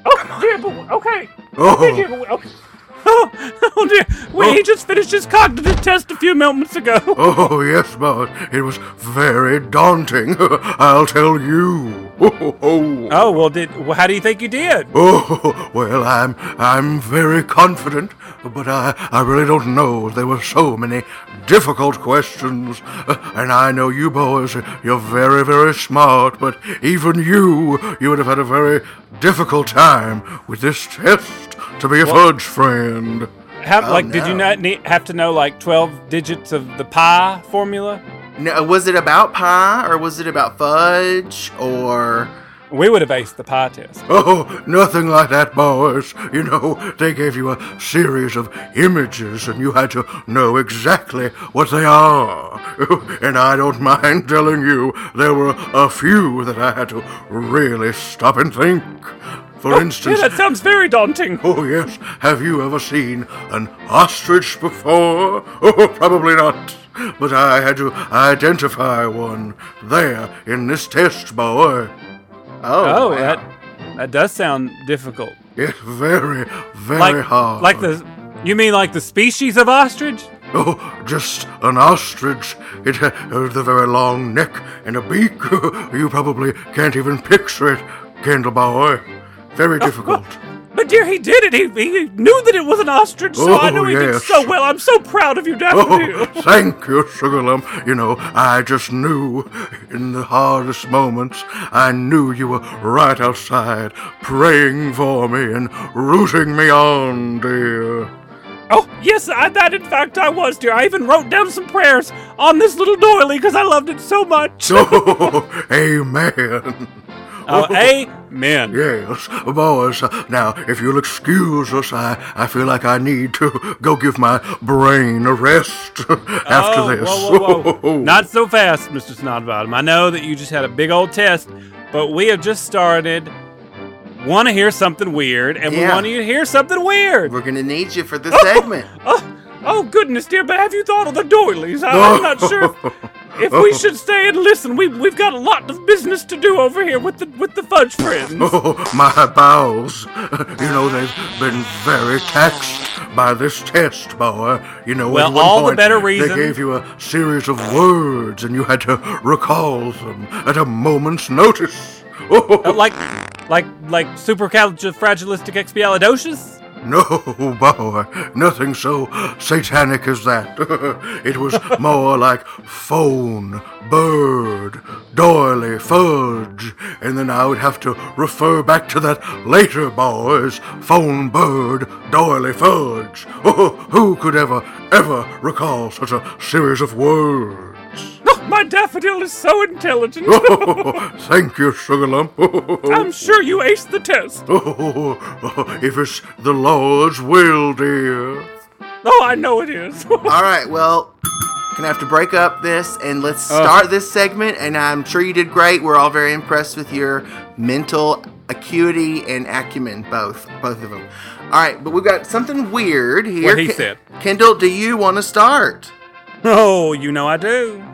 Speaker 2: Oh, dear, okay.
Speaker 6: Oh,
Speaker 2: Dear, okay. Oh, oh dear. Wait, oh. he just finished his cognitive test a few moments ago.
Speaker 6: oh, yes, but it was very daunting. I'll tell you. Oh,
Speaker 2: well, did well, how do you think you did?
Speaker 6: Oh, well, I'm I'm very confident, but I, I really don't know. There were so many difficult questions, Uh, and I know you boys, you're very, very smart, but even you, you would have had a very difficult time with this test to be a fudge friend.
Speaker 2: How,
Speaker 4: Oh,
Speaker 2: like, did you not need, have to know like twelve digits of the pi formula?
Speaker 4: No, was it about pie or was it about fudge or?
Speaker 2: We would have aced the pi test.
Speaker 6: Oh, nothing like that, boys. You know, they gave you a series of images and you had to know exactly what they are. And I don't mind telling you, there were a few that I had to really stop and think. For oh,
Speaker 2: Yeah,
Speaker 6: instance,
Speaker 2: that sounds very daunting.
Speaker 6: Oh, yes. Have you ever seen an ostrich before? Oh, probably not. But I had to identify one there in this test, boy.
Speaker 4: Oh,
Speaker 2: Oh,
Speaker 4: wow.
Speaker 2: that that does sound difficult.
Speaker 6: It's very, very
Speaker 2: Like
Speaker 6: hard.
Speaker 2: like the you mean like the species of ostrich?
Speaker 6: Oh, just an ostrich. It has a very long neck and a beak. you probably can't even picture it, Candle Boy. Very difficult.
Speaker 2: But dear, he did it. He, he knew that it was an ostrich, so I
Speaker 6: Oh,
Speaker 2: knew he did so well. I'm so proud of you, Daffodil.
Speaker 6: Oh, thank you, Sugarlump. You know, I just knew in the hardest moments, I knew you were right outside praying for me and rooting me on, dear.
Speaker 2: Oh, yes, I, that in fact I was, dear. I even wrote down some prayers on this little doily because I loved it so much.
Speaker 6: Oh, amen.
Speaker 2: Oh, oh amen.
Speaker 6: Yes, boys. Now, if you'll excuse us, I, I feel like I need to go give my brain a rest after
Speaker 2: Oh,
Speaker 6: this.
Speaker 2: Whoa, whoa, whoa. Not so fast, Mr. Snodbottom. I know that you just had a big old test, but we have just started. Want to hear something weird, and we want you to hear something weird.
Speaker 4: We're gonna need you for this oh, segment.
Speaker 2: Oh, oh, goodness, dear, but have you thought of the doilies? I, I'm not sure if, if we should stay and listen. We, we've got a lot of business to do over here with the with the fudge friends.
Speaker 6: Oh, my bowels. You know, they've been very taxed by this test, boy. You know,
Speaker 2: Well,
Speaker 6: at one
Speaker 2: all the better reason-
Speaker 6: They gave you a series of words, and you had to recall them at a moment's notice.
Speaker 2: Uh, like, like, like supercalifragilisticexpialidocious?
Speaker 6: No, boy, nothing so satanic as that. it was more like phone, bird, doily, fudge, and then I would have to refer back to that later, boys. Phone, bird, doily, fudge. Who could ever, ever recall such a series of words?
Speaker 2: My daffodil is so intelligent.
Speaker 6: Oh, thank you, Sugar Lump.
Speaker 2: I'm sure you aced the test.
Speaker 6: Oh, if it's the Lord's will, dear.
Speaker 2: Oh, I know it is.
Speaker 4: All right, well, gonna have to break up this and let's uh. start this segment. And I'm sure you did great. We're all very impressed with your mental acuity and acumen, both, both of them. All right, but we've got something weird here.
Speaker 2: What he
Speaker 4: Ken-
Speaker 2: said.
Speaker 4: Kendall, do you want to start?
Speaker 2: oh, you know I do.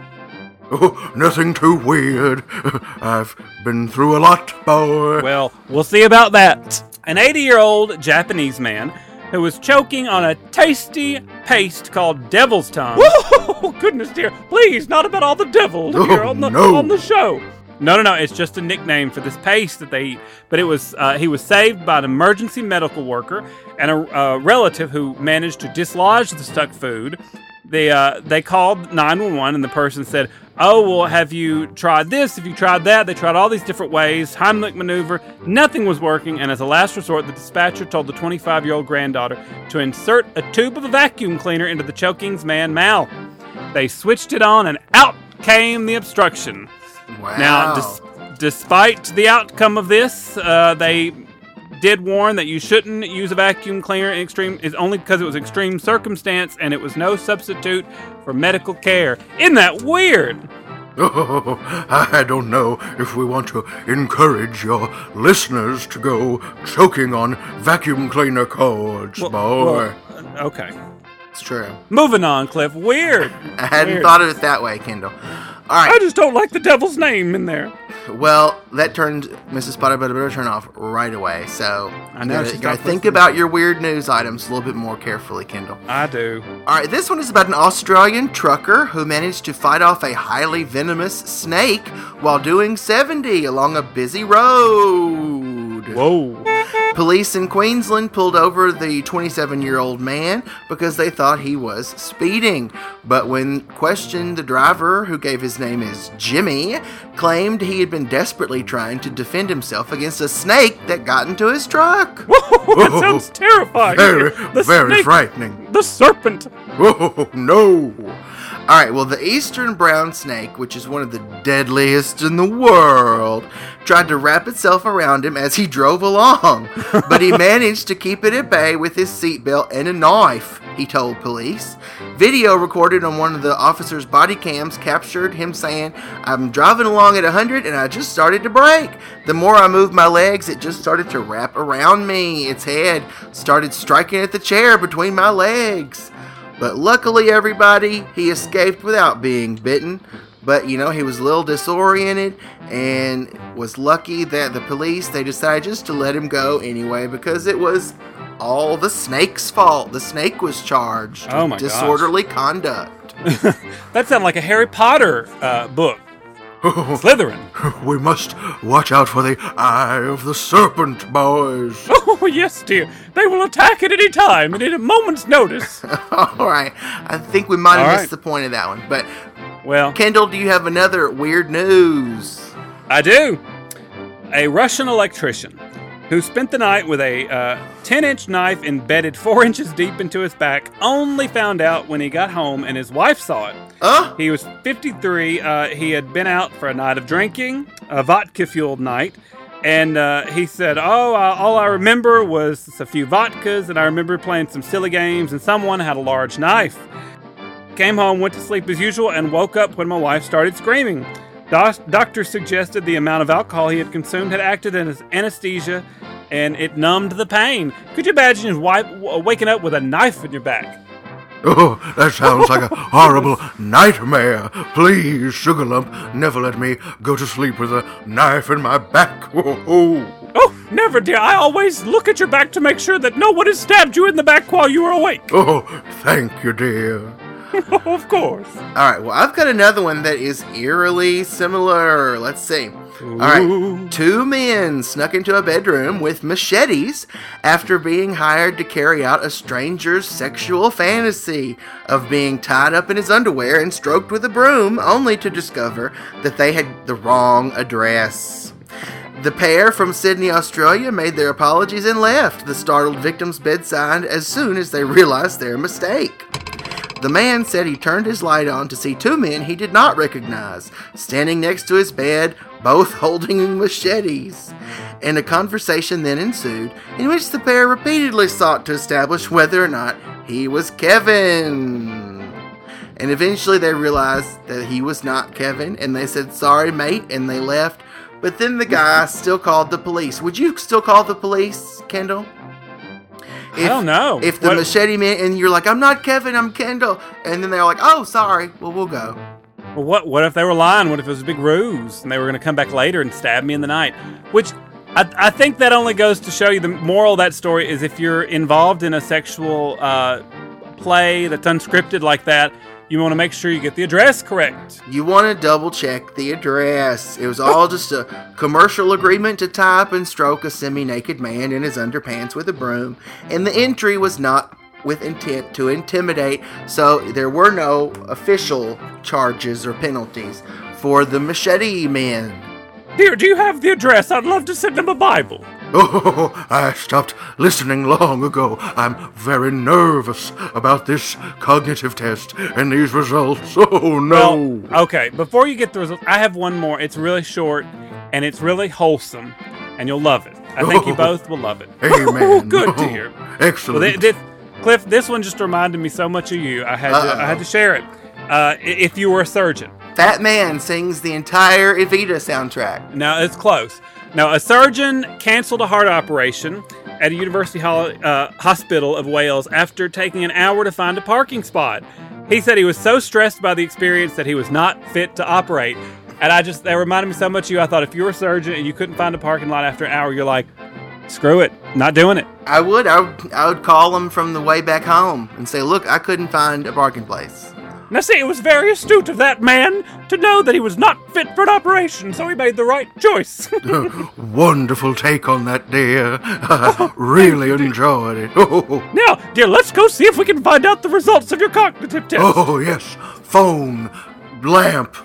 Speaker 6: Oh, nothing too weird. I've been through a lot, boy.
Speaker 2: Well, we'll see about that. An 80 year old Japanese man who was choking on a tasty paste called devil's tongue. Oh, goodness dear. Please, not about all the devil here
Speaker 6: Oh,
Speaker 2: on the,
Speaker 6: no.
Speaker 2: on the show. No, no, no. It's just a nickname for this paste that they eat. But it was uh, he was saved by an emergency medical worker and a, a relative who managed to dislodge the stuck food. They uh, they called 911 and the person said, "Oh, well, have you tried this? Have you tried that?" They tried all these different ways, Heimlich maneuver. Nothing was working, and as a last resort, the dispatcher told the 25-year-old granddaughter to insert a tube of a vacuum cleaner into the choking's man mouth. They switched it on, and out came the obstruction.
Speaker 4: Wow.
Speaker 2: Now, despite the outcome of this, uh, they did warn that you shouldn't use a vacuum cleaner in extreme is only because it was extreme circumstance and it was no substitute for medical care. Isn't that weird?
Speaker 6: Oh, I don't know if we want to encourage your listeners to go choking on vacuum cleaner cords, boy.
Speaker 2: Well, uh, okay.
Speaker 4: It's true.
Speaker 2: Moving on, Cliff. Weird.
Speaker 4: I hadn't
Speaker 2: Weird.
Speaker 4: thought of it that way, Kendall. All
Speaker 2: I just don't like the devil's name in there.
Speaker 4: Well, that turned Mrs. Potter Butter better turn off right away. So
Speaker 2: I know,
Speaker 4: gotta, gotta think about your weird news items a little bit more carefully, Kendall.
Speaker 2: I do.
Speaker 4: All right, this one is about an Australian trucker who managed to fight off a highly venomous snake while doing 70 along a busy road.
Speaker 2: Whoa.
Speaker 4: Police in Queensland pulled over the 27 year old man because they thought he was speeding. But when questioned, the driver, who gave his name as Jimmy, claimed he had been desperately trying to defend himself against a snake that got into his truck.
Speaker 2: Whoa, that sounds terrifying.
Speaker 6: Very,
Speaker 2: the
Speaker 6: very
Speaker 2: snake-
Speaker 6: frightening.
Speaker 2: The serpent.
Speaker 6: Oh, no.
Speaker 4: All right, well, the eastern brown snake, which is one of the deadliest in the world, tried to wrap itself around him as he drove along, but he managed to keep it at bay with his seatbelt and a knife, he told police. Video recorded on one of the officer's body cams captured him saying, I'm driving along at 100 and I just started to brake. The more I moved my legs, it just started to wrap around me. Its head started striking at the chair between my legs. But luckily, everybody, he escaped without being bitten. But you know, he was a little disoriented and was lucky that the police they decided just to let him go anyway because it was all the snake's fault. The snake was charged
Speaker 2: Oh
Speaker 4: with
Speaker 2: my gosh.
Speaker 4: disorderly conduct.
Speaker 2: That sounds like a Harry Potter uh, book. Slytherin.
Speaker 6: We must watch out for the eye of the serpent, boys.
Speaker 2: Oh, yes, dear. They will attack at any time and at a moment's notice.
Speaker 4: all right, I think we might have
Speaker 2: All
Speaker 4: missed the point of that one. But
Speaker 2: Well,
Speaker 4: Kendall, do you have another weird news?
Speaker 2: I do. A Russian electrician who spent the night with a 10 inch knife embedded 4 inches deep into his back only found out when he got home and his wife saw it.
Speaker 4: Huh?
Speaker 2: He was 53. Uh, he had been out for a night of drinking, a vodka fueled night, And uh, he said, "Oh, uh, all I remember was a few vodkas, and I remember playing some silly games, and someone had a large knife." Came home, went to sleep as usual, and woke up when my wife started screaming. Doc- doctors suggested the amount of alcohol he had consumed had acted as anesthesia, and it numbed the pain. Could you imagine his wife waking up with a knife in your back?
Speaker 6: Oh, that sounds like a horrible nightmare. Please, Sugar Lump, never let me go to sleep with a knife in my back. Oh, oh.
Speaker 2: Oh, never, dear. I always look at your back to make sure that no one has stabbed you in the back while you were awake.
Speaker 6: oh thank you, dear.
Speaker 2: of course.
Speaker 4: All right, well, I've got another one that is eerily similar. Let's see. All right, two men snuck into a bedroom with machetes after being hired to carry out a stranger's sexual fantasy of being tied up in his underwear and stroked with a broom, only to discover that they had the wrong address. The pair from Sydney, Australia made their apologies and left the startled victim's bedside as soon as they realized their mistake. The man said he turned his light on to see two men he did not recognize standing next to his bed, both holding machetes. And a conversation then ensued in which the pair repeatedly sought to establish whether or not he was Kevin. And eventually they realized that he was not Kevin and they said, Sorry, mate, and they left. But then the guy still called the police. Would you still call the police, Kendall?
Speaker 2: I don't know.
Speaker 4: If the
Speaker 2: What-
Speaker 4: machete man and you're like, I'm not Kevin, I'm Kendall, and then they're like, Oh, sorry. Well, we'll go.
Speaker 2: Well, what what if they were lying? What if it was a big ruse and they were going to come back later and stab me in the night? Which I, I think that only goes to show you the moral of that story is if you're involved in a sexual uh, play that's unscripted like that, you want to make sure you get the address correct.
Speaker 4: You want to double check the address. It was all just a commercial agreement to tie up and stroke a semi naked man in his underpants with a broom, and the entry was not with intent to intimidate, so there were no official charges or penalties for the machete men.
Speaker 2: Dear, do you have the address? I'd love to send them a Bible.
Speaker 6: Oh, I stopped listening long ago. I'm very nervous about this cognitive test and these results. Oh, no.
Speaker 2: Well, okay, before you get the results, I have one more. It's really short and it's really wholesome, and you'll love it. I think you both will love it.
Speaker 6: Amen.
Speaker 2: Good to
Speaker 6: Oh,
Speaker 2: hear. Well,
Speaker 6: Excellent.
Speaker 2: thi- thi- Cliff, this one just reminded me so much of you. I had to, I had to share it. Uh, if you were a surgeon,
Speaker 4: Fat Man sings the entire Evita soundtrack.
Speaker 2: now it's close. Now, a surgeon canceled a heart operation at a university hol- uh, hospital of Wales after taking an hour to find a parking spot. He said he was so stressed by the experience that he was not fit to operate. And I just, that reminded me so much of you. I thought if you were a surgeon and you couldn't find a parking lot after an hour, you're like, screw it, not doing it.
Speaker 4: I would, I would, I would call him from the way back home and say, "Look, I couldn't find a parking place."
Speaker 2: Now, see, it was very astute of that man to know that he was not fit for an operation, so he made the right choice.
Speaker 6: Wonderful take on that, dear. I really enjoyed it.
Speaker 2: Now, dear, let's go see if we can find out the results of your cognitive test.
Speaker 6: oh yes. Phone, lamp,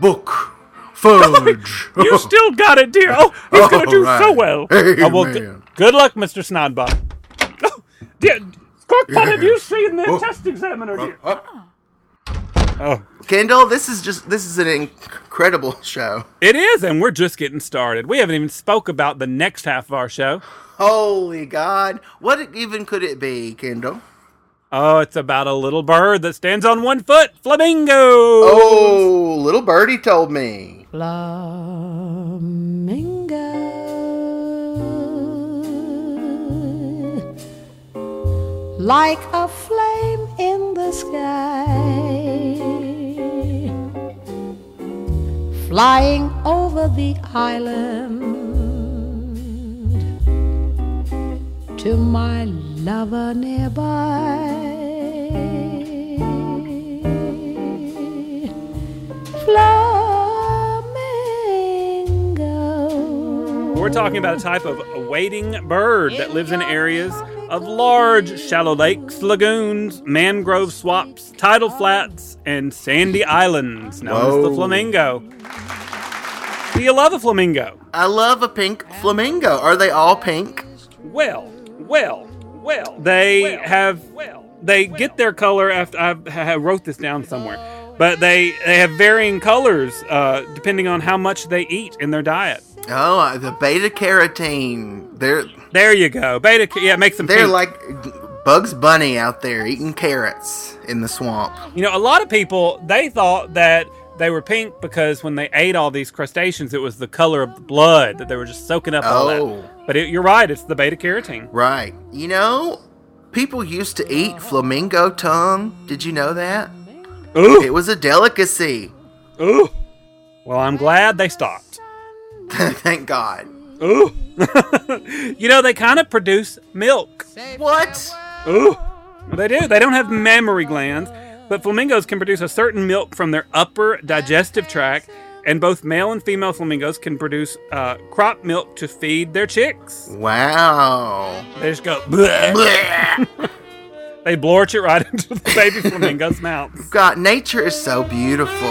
Speaker 6: book, fudge.
Speaker 2: You still got it, dear. Oh, he's going to do
Speaker 6: All
Speaker 2: so
Speaker 6: right.
Speaker 2: well. Oh, well,
Speaker 6: Amen.
Speaker 2: good, luck, Mr. Snodbot. Oh, dear, Crockpot, have you seen the
Speaker 6: Oh.
Speaker 2: test examiner, dear? Uh, uh, Oh,
Speaker 4: Kendall, this is just this is an incredible show.
Speaker 2: it is, and we're just getting started. We haven't even spoke about the next half of our show.
Speaker 4: Holy God, what even could it be, Kendall?
Speaker 2: Oh, it's about a little bird that stands on one foot. Flamingo.
Speaker 4: Oh, little birdie told me.
Speaker 8: Flamingo, like a flame in the sky, flying over the island to my lover nearby. Flamingo.
Speaker 2: We're talking about a type of wading bird that lives in areas of large shallow lakes, lagoons, mangrove swamps, tidal flats, and sandy islands, known as the flamingo. Do you love a flamingo?
Speaker 4: I love a pink flamingo. Are they all pink?
Speaker 2: Well, well, well. They have they get their color after I I wrote this down somewhere, but they they have varying colors uh, depending on how much they eat in their diet.
Speaker 4: Oh, uh, the beta carotene. They're
Speaker 2: There you go. Beta. Yeah, it makes them.
Speaker 4: they're
Speaker 2: pink.
Speaker 4: like Bugs Bunny out there eating carrots in the swamp.
Speaker 2: You know, a lot of people they thought that they were pink because when they ate all these crustaceans, it was the color of the blood that they were just soaking up all
Speaker 4: Oh.
Speaker 2: that. But it, you're right; it's the beta carotene.
Speaker 4: Right. You know, people used to eat flamingo tongue. Did you know that?
Speaker 2: Ooh,
Speaker 4: It was a delicacy.
Speaker 2: ooh. Well, I'm glad they stopped.
Speaker 4: Thank God.
Speaker 2: Ooh. you know, they kind of produce milk.
Speaker 4: What?
Speaker 2: Ooh. They do. They don't have mammary glands, but flamingos can produce a certain milk from their upper digestive tract, and both male and female flamingos can produce uh, crop milk to feed their chicks.
Speaker 4: Wow.
Speaker 2: They just go. "Bleh."
Speaker 4: Blech.
Speaker 2: They blorch it right into the baby flamingo's mouth.
Speaker 4: God, nature is so beautiful.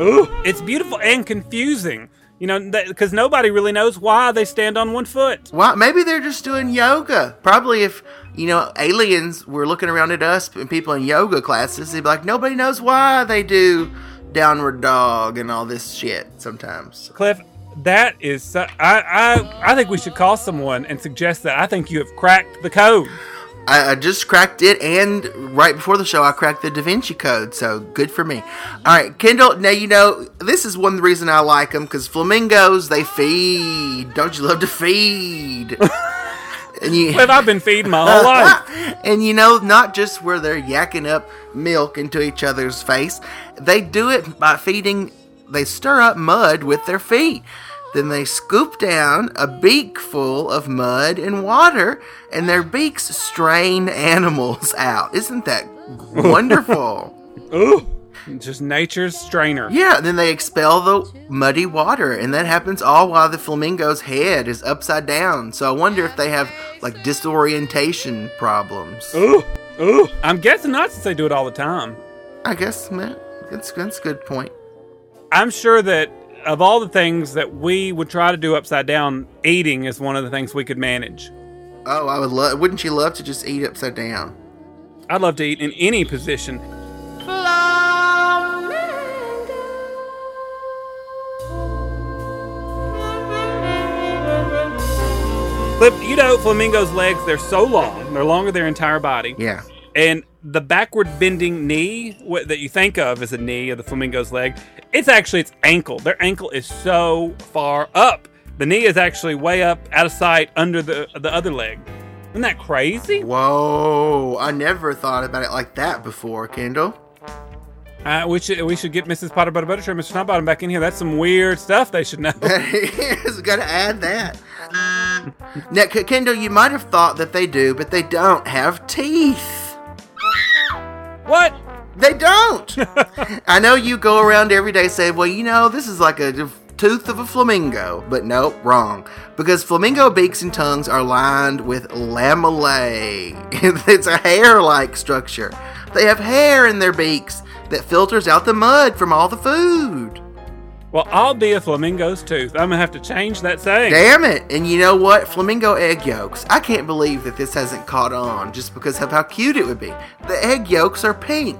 Speaker 2: Ooh, it's beautiful and confusing. You know, because nobody really knows why they stand on one foot.
Speaker 4: Why? Maybe they're just doing yoga. Probably if, you know, aliens were looking around at us and people in yoga classes, they'd be like, nobody knows why they do downward dog and all this shit sometimes.
Speaker 2: Cliff, that is. So, I, I I think we should call someone and suggest that. I think you have cracked the code.
Speaker 4: I, I just cracked it, and right before the show, I cracked the Da Vinci Code, so good for me. All right, Kendall, now you know, this is one reason I like them, because flamingos, they feed. Don't you love to feed? and you,
Speaker 2: Cliff, I've been feeding my whole life.
Speaker 4: and you know, not just where they're yakking up milk into each other's face, they do it by feeding, they stir up mud with their feet. Then they scoop down a beak full of mud and water, and their beaks strain animals out. Isn't that wonderful?
Speaker 2: Ooh, just nature's strainer.
Speaker 4: yeah, then they expel the muddy water, and that happens all while the flamingo's head is upside down. So I wonder if they have like disorientation problems.
Speaker 2: Ooh, ooh. I'm guessing not since they do it all the time.
Speaker 4: I guess, man, that's, that's a good point.
Speaker 2: I'm sure that of all the things that we would try to do upside down, eating is one of the things we could manage.
Speaker 4: Oh, I would love. Wouldn't you love to just eat upside down?
Speaker 2: I'd love to eat in any position. Cliff, you know, flamingos' legs, they're so long, they're longer than their entire body.
Speaker 4: Yeah.
Speaker 2: And the backward bending knee what, that you think of as a knee of the flamingo's leg, it's actually its ankle. Their ankle is so far up. The knee is actually way up out of sight under the the other leg. Isn't that crazy?
Speaker 4: Whoa! I never thought about it like that before, Kendall.
Speaker 2: Uh, we should we should get Mrs. Potter Butter Butter Mr. Snodbottom back in here. That's some weird stuff they should know.
Speaker 4: He's got to add that. Now, Kendall, you might have thought that they do, but they don't have teeth.
Speaker 2: What?
Speaker 4: They don't. I know you go around every day saying, "Well, you know, this is like a tooth of a flamingo," but nope, wrong. Because flamingo beaks and tongues are lined with lamellae. it's a hair-like structure. They have hair in their beaks that filters out the mud from all the food.
Speaker 2: Well, I'll be a flamingo's tooth. I'm gonna have to change that saying.
Speaker 4: Damn it! And you know what? Flamingo egg yolks. I can't believe that this hasn't caught on just because of how cute it would be. The egg yolks are pink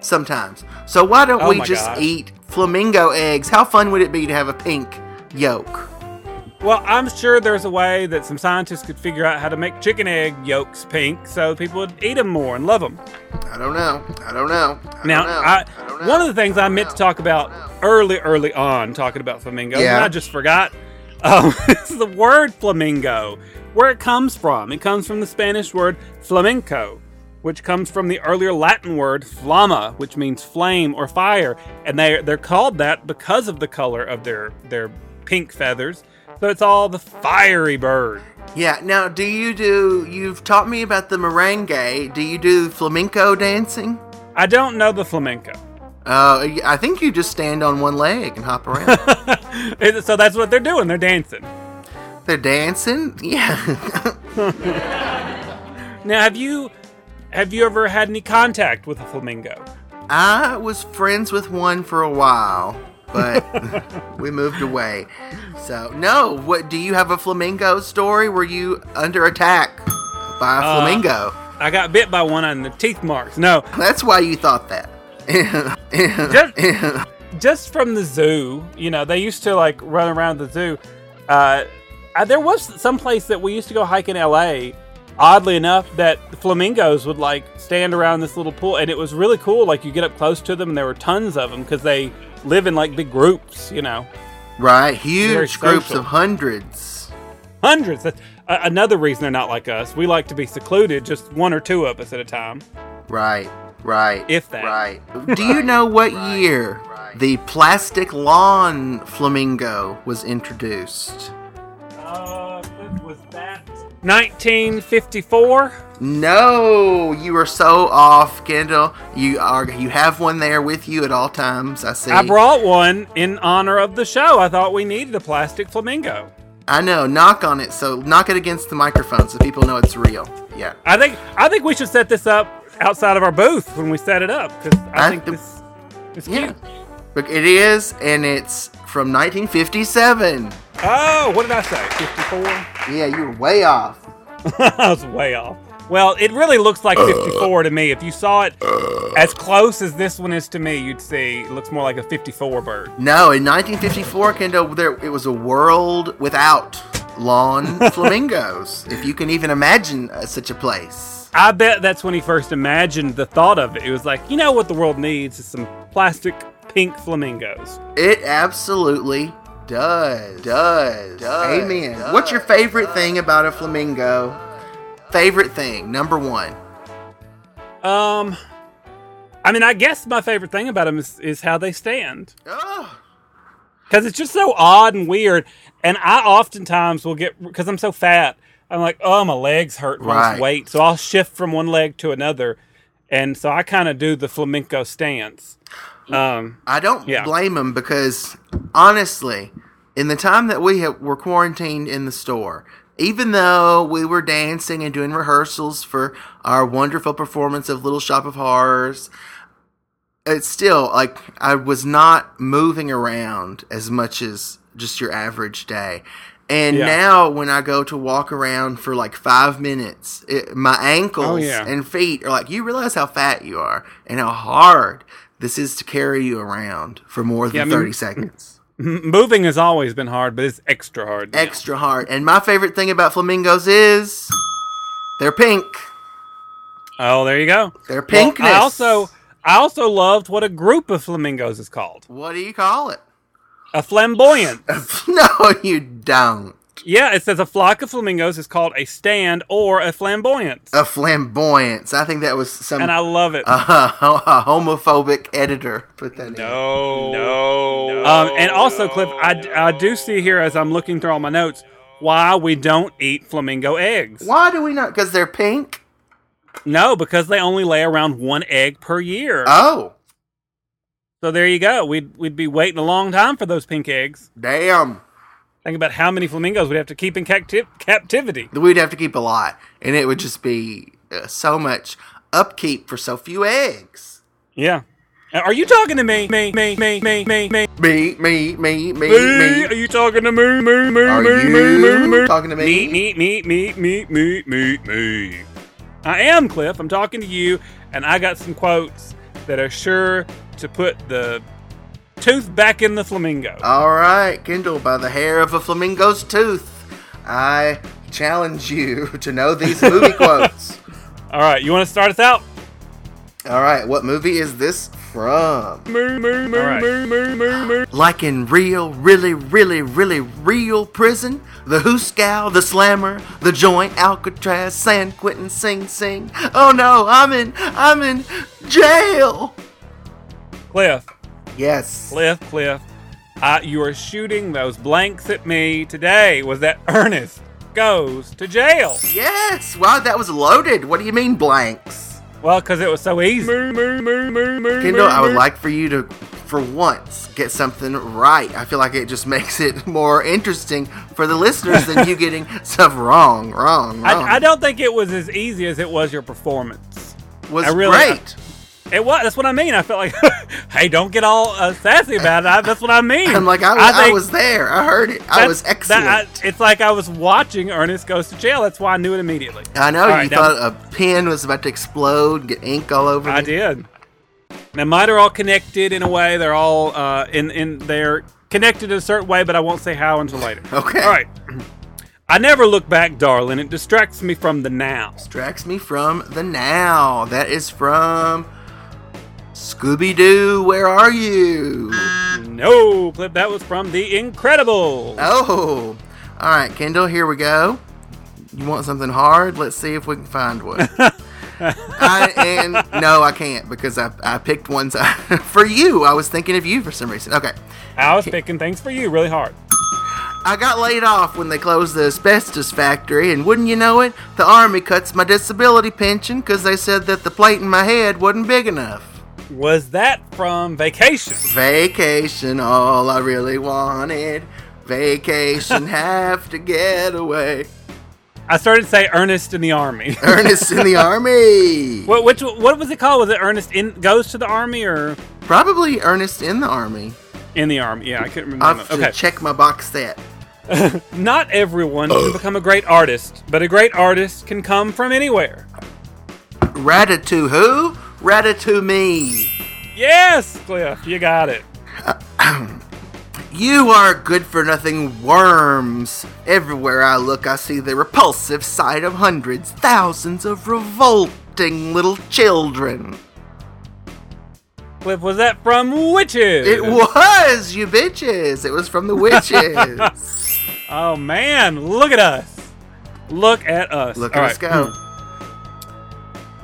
Speaker 4: sometimes. So why don't
Speaker 2: Oh
Speaker 4: we just
Speaker 2: gosh.
Speaker 4: eat flamingo eggs? How fun would it be to have a pink yolk?
Speaker 2: Well, I'm sure there's a way that some scientists could figure out how to make chicken egg yolks pink so people would eat them more and love them.
Speaker 4: I don't know. I don't know. I
Speaker 2: Now,
Speaker 4: don't know.
Speaker 2: I,
Speaker 4: I don't know.
Speaker 2: one of the things I meant to talk about early, early on, talking about flamingos,
Speaker 4: Yeah.
Speaker 2: and I just forgot, um, is the word flamingo, where it comes from. It comes from the Spanish word flamenco, which comes from the earlier Latin word flama, which means flame or fire, and they they're called that because of the color of their their pink feathers. So it's all the fiery bird.
Speaker 4: Yeah. Now, do you do? You've taught me about the merengue. Do you do flamenco dancing?
Speaker 2: I don't know the flamenco.
Speaker 4: Uh, I think you just stand on one leg and hop around.
Speaker 2: So that's what they're doing. They're dancing.
Speaker 4: They're dancing. Yeah.
Speaker 2: Now, have you have you ever had any contact with a flamingo?
Speaker 4: I was friends with one for a while, but we moved away. So, no. What do you have a flamingo story? Were you under attack by a
Speaker 2: Uh,
Speaker 4: flamingo?
Speaker 2: I got bit by one on the teeth marks. No,
Speaker 4: That's why you thought that.
Speaker 2: just just from the zoo, you know, they used to like run around the zoo. Uh, uh, there was some place that we used to go hike in LA. Oddly enough, that flamingos would like stand around this little pool, and it was really cool. Like you get up close to them, and there were tons of them because they live in like big groups, you know,
Speaker 4: Right, huge groups of hundreds.
Speaker 2: hundreds. That's uh, another reason they're not like us. We like to be secluded, just one or two of us at a time.
Speaker 4: Right, right.
Speaker 2: If that.
Speaker 4: Right. Do you know what year the plastic lawn flamingo was introduced?
Speaker 2: Uh, was that 1954?
Speaker 4: No, you are so off, Kendall. You are you have one there with you at all times. I see.
Speaker 2: I brought one in honor of the show. I thought we needed a plastic flamingo.
Speaker 4: I know. Knock on it. So knock it against the microphone so people know it's real. Yeah.
Speaker 2: I think I think we should set this up outside of our booth when we set it up because I,
Speaker 4: I
Speaker 2: think
Speaker 4: th-
Speaker 2: this is
Speaker 4: Yeah.
Speaker 2: cute.
Speaker 4: Look, it is, and it's from 1957.
Speaker 2: Oh, what did I say? 54?
Speaker 4: Yeah, you were way off.
Speaker 2: I was way off. Well, it really looks like 54 to me. If you saw it as close as this one is to me, you'd see it looks more like a 54 bird.
Speaker 4: No, in 1954, Kendall, there it was a world without lawn flamingos. If you can even imagine uh, such a place.
Speaker 2: I bet that's when he first imagined the thought of it. It was like, you know what the world needs is some plastic pink flamingos.
Speaker 4: It absolutely does. Does. does Amen. What's your favorite thing about a flamingo? Favorite thing, number one.
Speaker 2: Um, I mean, I guess my favorite thing about them is, is how they stand.
Speaker 4: Oh,
Speaker 2: because it's just so odd and weird. And I oftentimes will get because I'm so fat. I'm like, oh, my legs hurt from all
Speaker 4: Right.
Speaker 2: this weight, so I'll shift from one leg to another, and so I kind of do the flamenco stance. Um,
Speaker 4: I don't
Speaker 2: Yeah.
Speaker 4: blame them because honestly, in the time that we have, were quarantined in the store, even though we were dancing and doing rehearsals for our wonderful performance of Little Shop of Horrors, it's still like I was not moving around as much as just your average day. And
Speaker 2: Yeah.
Speaker 4: now when I go to walk around for like five minutes, it, my ankles
Speaker 2: Oh, yeah.
Speaker 4: and feet are like, you realize how fat you are and how hard this is to carry you around for more than
Speaker 2: Yeah, I mean-
Speaker 4: 30 seconds.
Speaker 2: moving has always been hard, but it's extra hard. now.
Speaker 4: Extra hard. And my favorite thing about flamingos is they're pink.
Speaker 2: Oh, there you go.
Speaker 4: Their
Speaker 2: Well,
Speaker 4: pinkness.
Speaker 2: I also, I also loved what a group of flamingos is called.
Speaker 4: What do you call it?
Speaker 2: A flamboyant.
Speaker 4: no, you don't.
Speaker 2: Yeah, it says a flock of flamingos is called a stand or a flamboyance,
Speaker 4: A flamboyance. I think that was some
Speaker 2: and I love it.
Speaker 4: uh, a homophobic editor put that in.
Speaker 2: No, no. Um, and also, Cliff, I, I do see here as I'm looking through all my notes why we don't eat flamingo eggs.
Speaker 4: Why do we not? Because they're pink?
Speaker 2: No, because they only lay around one egg per year.
Speaker 4: Oh,
Speaker 2: so there you go. We'd we'd be waiting a long time for those pink eggs.
Speaker 4: damn.
Speaker 2: Think about how many flamingos we'd have to keep in capti- captivity.
Speaker 4: We'd have to keep a lot, and it would just be uh, so much upkeep for so few eggs.
Speaker 2: Yeah. Uh, Are you talking to me? Me, me, me, me, me, me.
Speaker 4: Me, me, me, me,
Speaker 2: Me? Are you talking to me? Me, me,
Speaker 4: Are
Speaker 2: me, me, me, me.
Speaker 4: talking to me?
Speaker 2: Me, me, me, me, me, me, me, me. I am Cliff. I'm talking to you, and I got some quotes that are sure to put the tooth back in the flamingo.
Speaker 4: All right, Kendall, by the hair of a flamingo's tooth, I challenge you to know these movie quotes.
Speaker 2: All right, you want to start us out?
Speaker 4: All right, what movie is this from?
Speaker 2: Right.
Speaker 4: Like in real, really, really, really real prison, the Hoosegow, the Slammer, the Joint, Alcatraz, San Quentin, Sing Sing. Oh no, I'm in, I'm in jail.
Speaker 2: Cliff,
Speaker 4: Yes.
Speaker 2: Cliff, Cliff. Uh, you are shooting those blanks at me today. Was that Ernest goes to jail?
Speaker 4: Yes. Wow, that was loaded. What do you mean blanks?
Speaker 2: Well, because it was so easy. Me, me, me, me, me,
Speaker 4: Kendall, I would
Speaker 2: me.
Speaker 4: like for you to, for once, get something right. I feel like it just makes it more interesting for the listeners than you getting stuff wrong, wrong, wrong.
Speaker 2: I, I don't think it was as easy as it was your performance.
Speaker 4: was
Speaker 2: I really-
Speaker 4: great.
Speaker 2: It was. That's what I mean. I felt like, hey, don't get all uh, sassy about it. I, that's what I mean.
Speaker 4: I'm like, I, was- I, was there. I heard it. I
Speaker 2: that-
Speaker 4: was
Speaker 2: that-
Speaker 4: excellent.
Speaker 2: I- it's like I was watching Ernest goes to jail. That's why I knew it immediately.
Speaker 4: I know
Speaker 2: All
Speaker 4: you
Speaker 2: right, now-
Speaker 4: thought a pen was about to explode, get ink all over.
Speaker 2: I
Speaker 4: me.
Speaker 2: did. Now mine are all connected in a way. They're all uh, in in they're connected in a certain way, but I won't say how until later.
Speaker 4: Okay.
Speaker 2: All right. I never look back, darling. It distracts me from the now.
Speaker 4: Distracts me from the now. That is from Scooby Doo. Where are you?
Speaker 2: No, Cliff. That was from The Incredible.
Speaker 4: Oh, all right, Kendall. Here we go. You want something hard? Let's see if we can find one. I, and no, I can't because I, I picked ones for you. I was thinking of you for some reason. Okay.
Speaker 2: I was picking things for you really hard.
Speaker 4: I got laid off when they closed the asbestos factory, and wouldn't you know it, the army cuts my disability pension because they said that the plate in my head wasn't big enough.
Speaker 2: Was that from Vacation?
Speaker 4: Vacation, all I really wanted. Vacation, have to get away.
Speaker 2: I started to say Ernest in the Army.
Speaker 4: Ernest in the army.
Speaker 2: what which what was it called? Was it Ernest in goes to the army or
Speaker 4: Probably Ernest in the army.
Speaker 2: in the army? Yeah, I couldn't remember.
Speaker 4: I'll have to
Speaker 2: okay.
Speaker 4: check my box set.
Speaker 2: Not everyone can become a great artist, but a great artist can come from anywhere.
Speaker 4: Ratatouille who? Ratatouille me.
Speaker 2: Yes, Cliff, you got it.
Speaker 4: You are good for nothing worms. Everywhere I look, I see the repulsive sight of hundreds, thousands of revolting little children.
Speaker 2: Cliff, was that from Witches?
Speaker 4: It was, you bitches. It was from the witches.
Speaker 2: Oh man, look at us. Look at us.
Speaker 4: Look
Speaker 2: All
Speaker 4: at us
Speaker 2: right.
Speaker 4: go.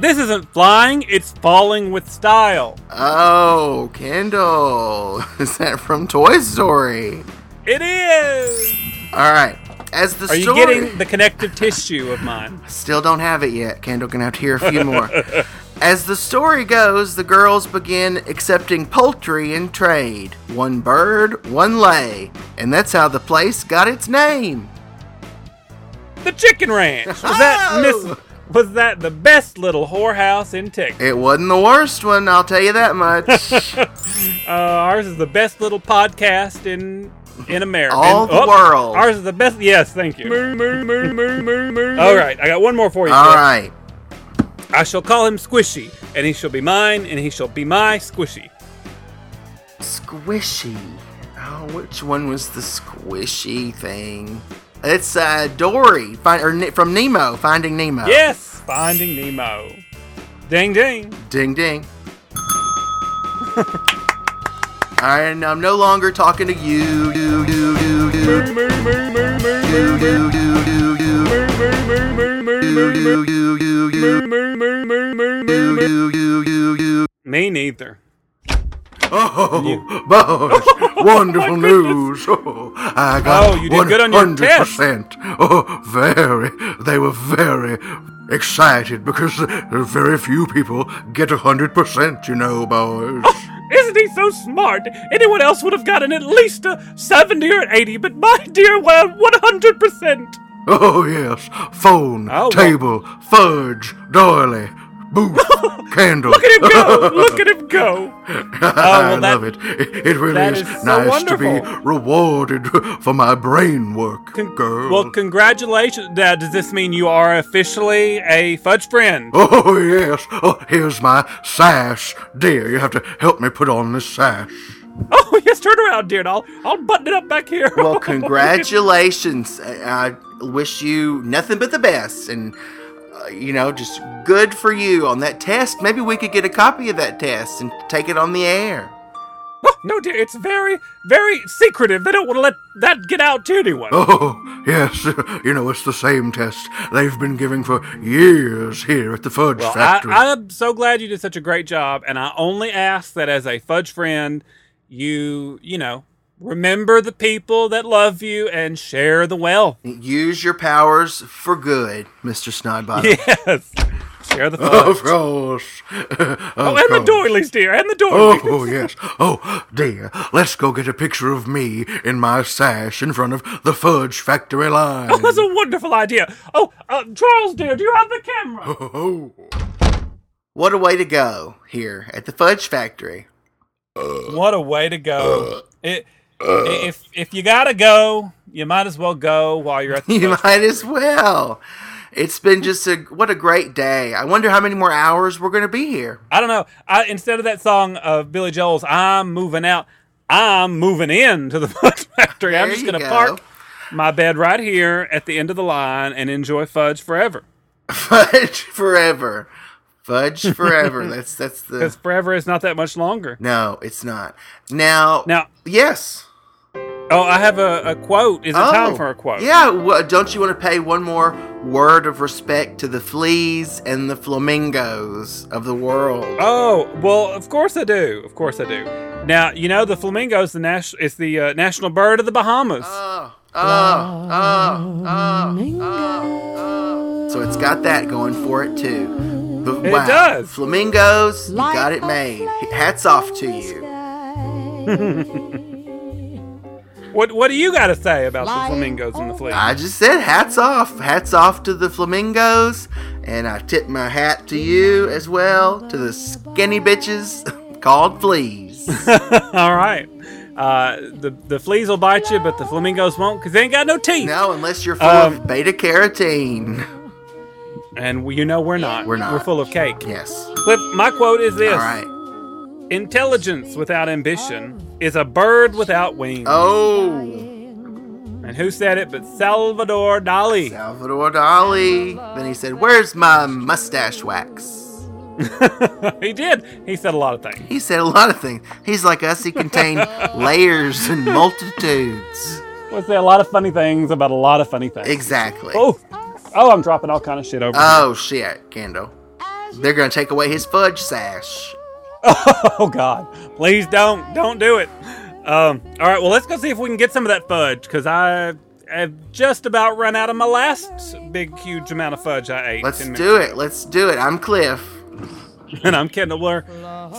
Speaker 2: This isn't flying, it's falling with style.
Speaker 4: Oh, Kendall. Is that from Toy Story?
Speaker 2: It is.
Speaker 4: All right. As the
Speaker 2: Are you
Speaker 4: story...
Speaker 2: getting the connective tissue of mine?
Speaker 4: Still don't have it yet. Kendall gonna have to hear a few more. As the story goes, the girls begin accepting poultry in trade. One bird, one lay. And that's how the place got its name.
Speaker 2: The Chicken Ranch. Was that
Speaker 4: Oh!
Speaker 2: Miss? Was that the best little whorehouse in Texas?
Speaker 4: It wasn't the worst one, I'll tell you that much.
Speaker 2: Uh, ours is the best little podcast in in America.
Speaker 4: All
Speaker 2: And-
Speaker 4: the world.
Speaker 2: Ours is the best. Yes, thank you. All right, I got one more for you.
Speaker 4: All
Speaker 2: Cliff.
Speaker 4: right.
Speaker 2: I shall call him Squishy, and he shall be mine, and he shall be my Squishy.
Speaker 4: Squishy. Oh, which one was the squishy thing? It's uh, Dory find, or, from Nemo, Finding Nemo.
Speaker 2: Yes, Finding Nemo. Ding ding.
Speaker 4: Ding ding. and I'm no longer talking to you.
Speaker 2: Me neither.
Speaker 6: Oh, boss, oh wonderful news. Oh, I got
Speaker 2: Oh, you did good on your
Speaker 6: 100%. Oh, very. They were very excited because very few people get a 100%, you know, boys.
Speaker 2: Isn't he so smart? Anyone else would have gotten at least a 70 or 80, but my dear, well, 100%.
Speaker 6: Oh, yes. Phone,
Speaker 2: Oh, well-
Speaker 6: table, fudge, doily, booth, candle.
Speaker 2: Look at him go! Look at him go!
Speaker 6: Oh, I
Speaker 2: well, that-
Speaker 6: love it. It, it really
Speaker 2: that
Speaker 6: is,
Speaker 2: is so
Speaker 6: nice to be rewarded for my brain work,
Speaker 2: Con-
Speaker 6: girl.
Speaker 2: Well, congratulations. Now, does this mean you are officially a fudge friend?
Speaker 6: Oh, yes. Oh, here's my sash. Dear, you have to help me put on this sash.
Speaker 2: Oh, yes, turn around, dear, and I'll, I'll button it up back here.
Speaker 4: Well, congratulations. I I wish you nothing but the best. And, uh, you know, just good for you on that test. Maybe we could get a copy of that test and take it on the air.
Speaker 2: Oh, no, dear, it's very, very secretive. They don't want to let that get out to anyone.
Speaker 6: Oh, yes. You know, it's the same test they've been giving for years here at the Fudge
Speaker 2: Well, I, I'm so glad you did such a great job, and I only ask that as a fudge friend, you, you know, remember the people that love you and share the wealth.
Speaker 4: Use your powers for good, Mr. Snodbottom.
Speaker 2: Yes, share the fudge.
Speaker 6: of course.
Speaker 2: oh, and the doilies, dear, and the doilies.
Speaker 6: Oh, yes. Oh, dear. Let's go get a picture of me in my sash in front of the Fudge Factory line.
Speaker 2: Oh, that's a wonderful idea. Oh, uh, Charles, dear, do you have the camera?
Speaker 6: Oh.
Speaker 4: What a way to go here at the Fudge Factory.
Speaker 2: What a way to go! It, Uh. if if you gotta go, you might as well go while you're at the.
Speaker 4: You might as well. It's been just a what a great day. I wonder how many more hours we're going to be here.
Speaker 2: I don't know. I, instead of that song of Billy Joel's "I'm moving out," I'm moving in to the fudge factory. I'm just going to
Speaker 4: go.
Speaker 2: park my bed right here at the end of the line and enjoy fudge forever.
Speaker 4: Fudge forever. Fudge forever. that's that's the Because
Speaker 2: forever is not that much longer.
Speaker 4: No, it's not. Now
Speaker 2: Now,
Speaker 4: Yes.
Speaker 2: Oh, I have a, a quote. Is it
Speaker 4: Oh,
Speaker 2: time for a quote?
Speaker 4: Yeah, wha- don't you want to pay one more word of respect to the fleas and the flamingos of the world?
Speaker 2: Oh well, of course I do. Of course I do. Now you know the flamingo is the nas- is the uh, national bird of the Bahamas.
Speaker 4: Oh, oh, oh, oh, oh. So it's got that going for it too. The-
Speaker 2: It
Speaker 4: wow.
Speaker 2: does.
Speaker 4: Flamingos, you got it made. Hats off to you.
Speaker 2: What What do you got to say about the flamingos and the fleas?
Speaker 4: I just said hats off. Hats off to the flamingos. And I tip my hat to you as well, to the skinny bitches called fleas.
Speaker 2: All right. Uh, the the fleas will bite you, but the flamingos won't because they ain't got no teeth.
Speaker 4: no, unless you're full
Speaker 2: Um,
Speaker 4: of beta carotene.
Speaker 2: And we, you know we're not.
Speaker 4: We're not.
Speaker 2: We're full of cake.
Speaker 4: Yes.
Speaker 2: Cliff, my quote is this:
Speaker 4: All right.
Speaker 2: Intelligence without ambition is a bird without wings.
Speaker 4: Oh,
Speaker 2: And who said it but Salvador Dali?
Speaker 4: Salvador Dali. Then he said, Where's my mustache wax?
Speaker 2: he did. He said a lot of things.
Speaker 4: He said a lot of things. He's like us. He contained layers and multitudes.
Speaker 2: We'll say a lot of funny things about a lot of funny things.
Speaker 4: Exactly.
Speaker 2: Oh, oh, I'm dropping all kind of shit over. Oh, here.
Speaker 4: Oh, shit, Kendall. They're going to take away his fudge sash.
Speaker 2: Oh God! Please don't, don't do it. Um, all right, well, let's go see if we can get some of that fudge because I have just about run out of my last big, huge amount of fudge I ate.
Speaker 4: Let's
Speaker 2: 10
Speaker 4: do it. Let's do it. I'm Cliff.
Speaker 2: And I'm Kendall Blair.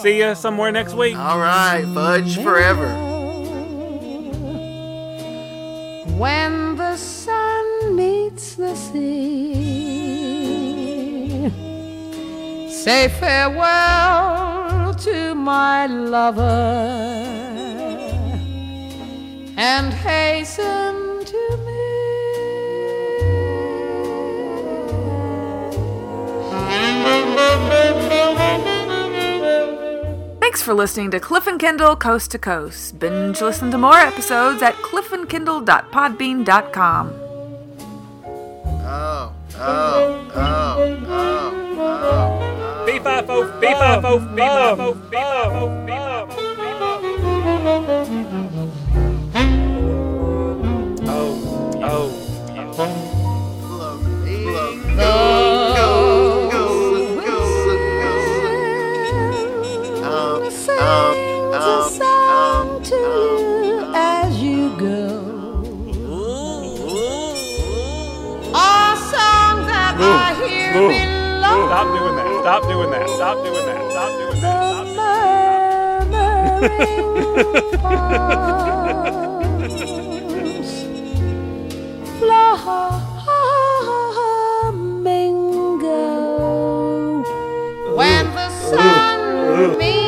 Speaker 2: See you somewhere next week.
Speaker 4: All right, fudge forever.
Speaker 8: when the sun meets the sea. Say farewell to my lover and hasten to me.
Speaker 1: Thanks for listening to Cliff and Kendall Coast to Coast. Binge listen to more episodes at cliffandkendall.podbean.com.
Speaker 4: Oh, oh, oh, oh, oh.
Speaker 2: Beep off, oaf, beep off, oaf, beep off, oaf, beep off, oaf, beep off,
Speaker 8: I hear
Speaker 2: Ooh.
Speaker 8: below
Speaker 2: Stop doing that. Stop doing that. Stop doing that. Stop doing that. Stop doing
Speaker 8: Flamingo. When the sun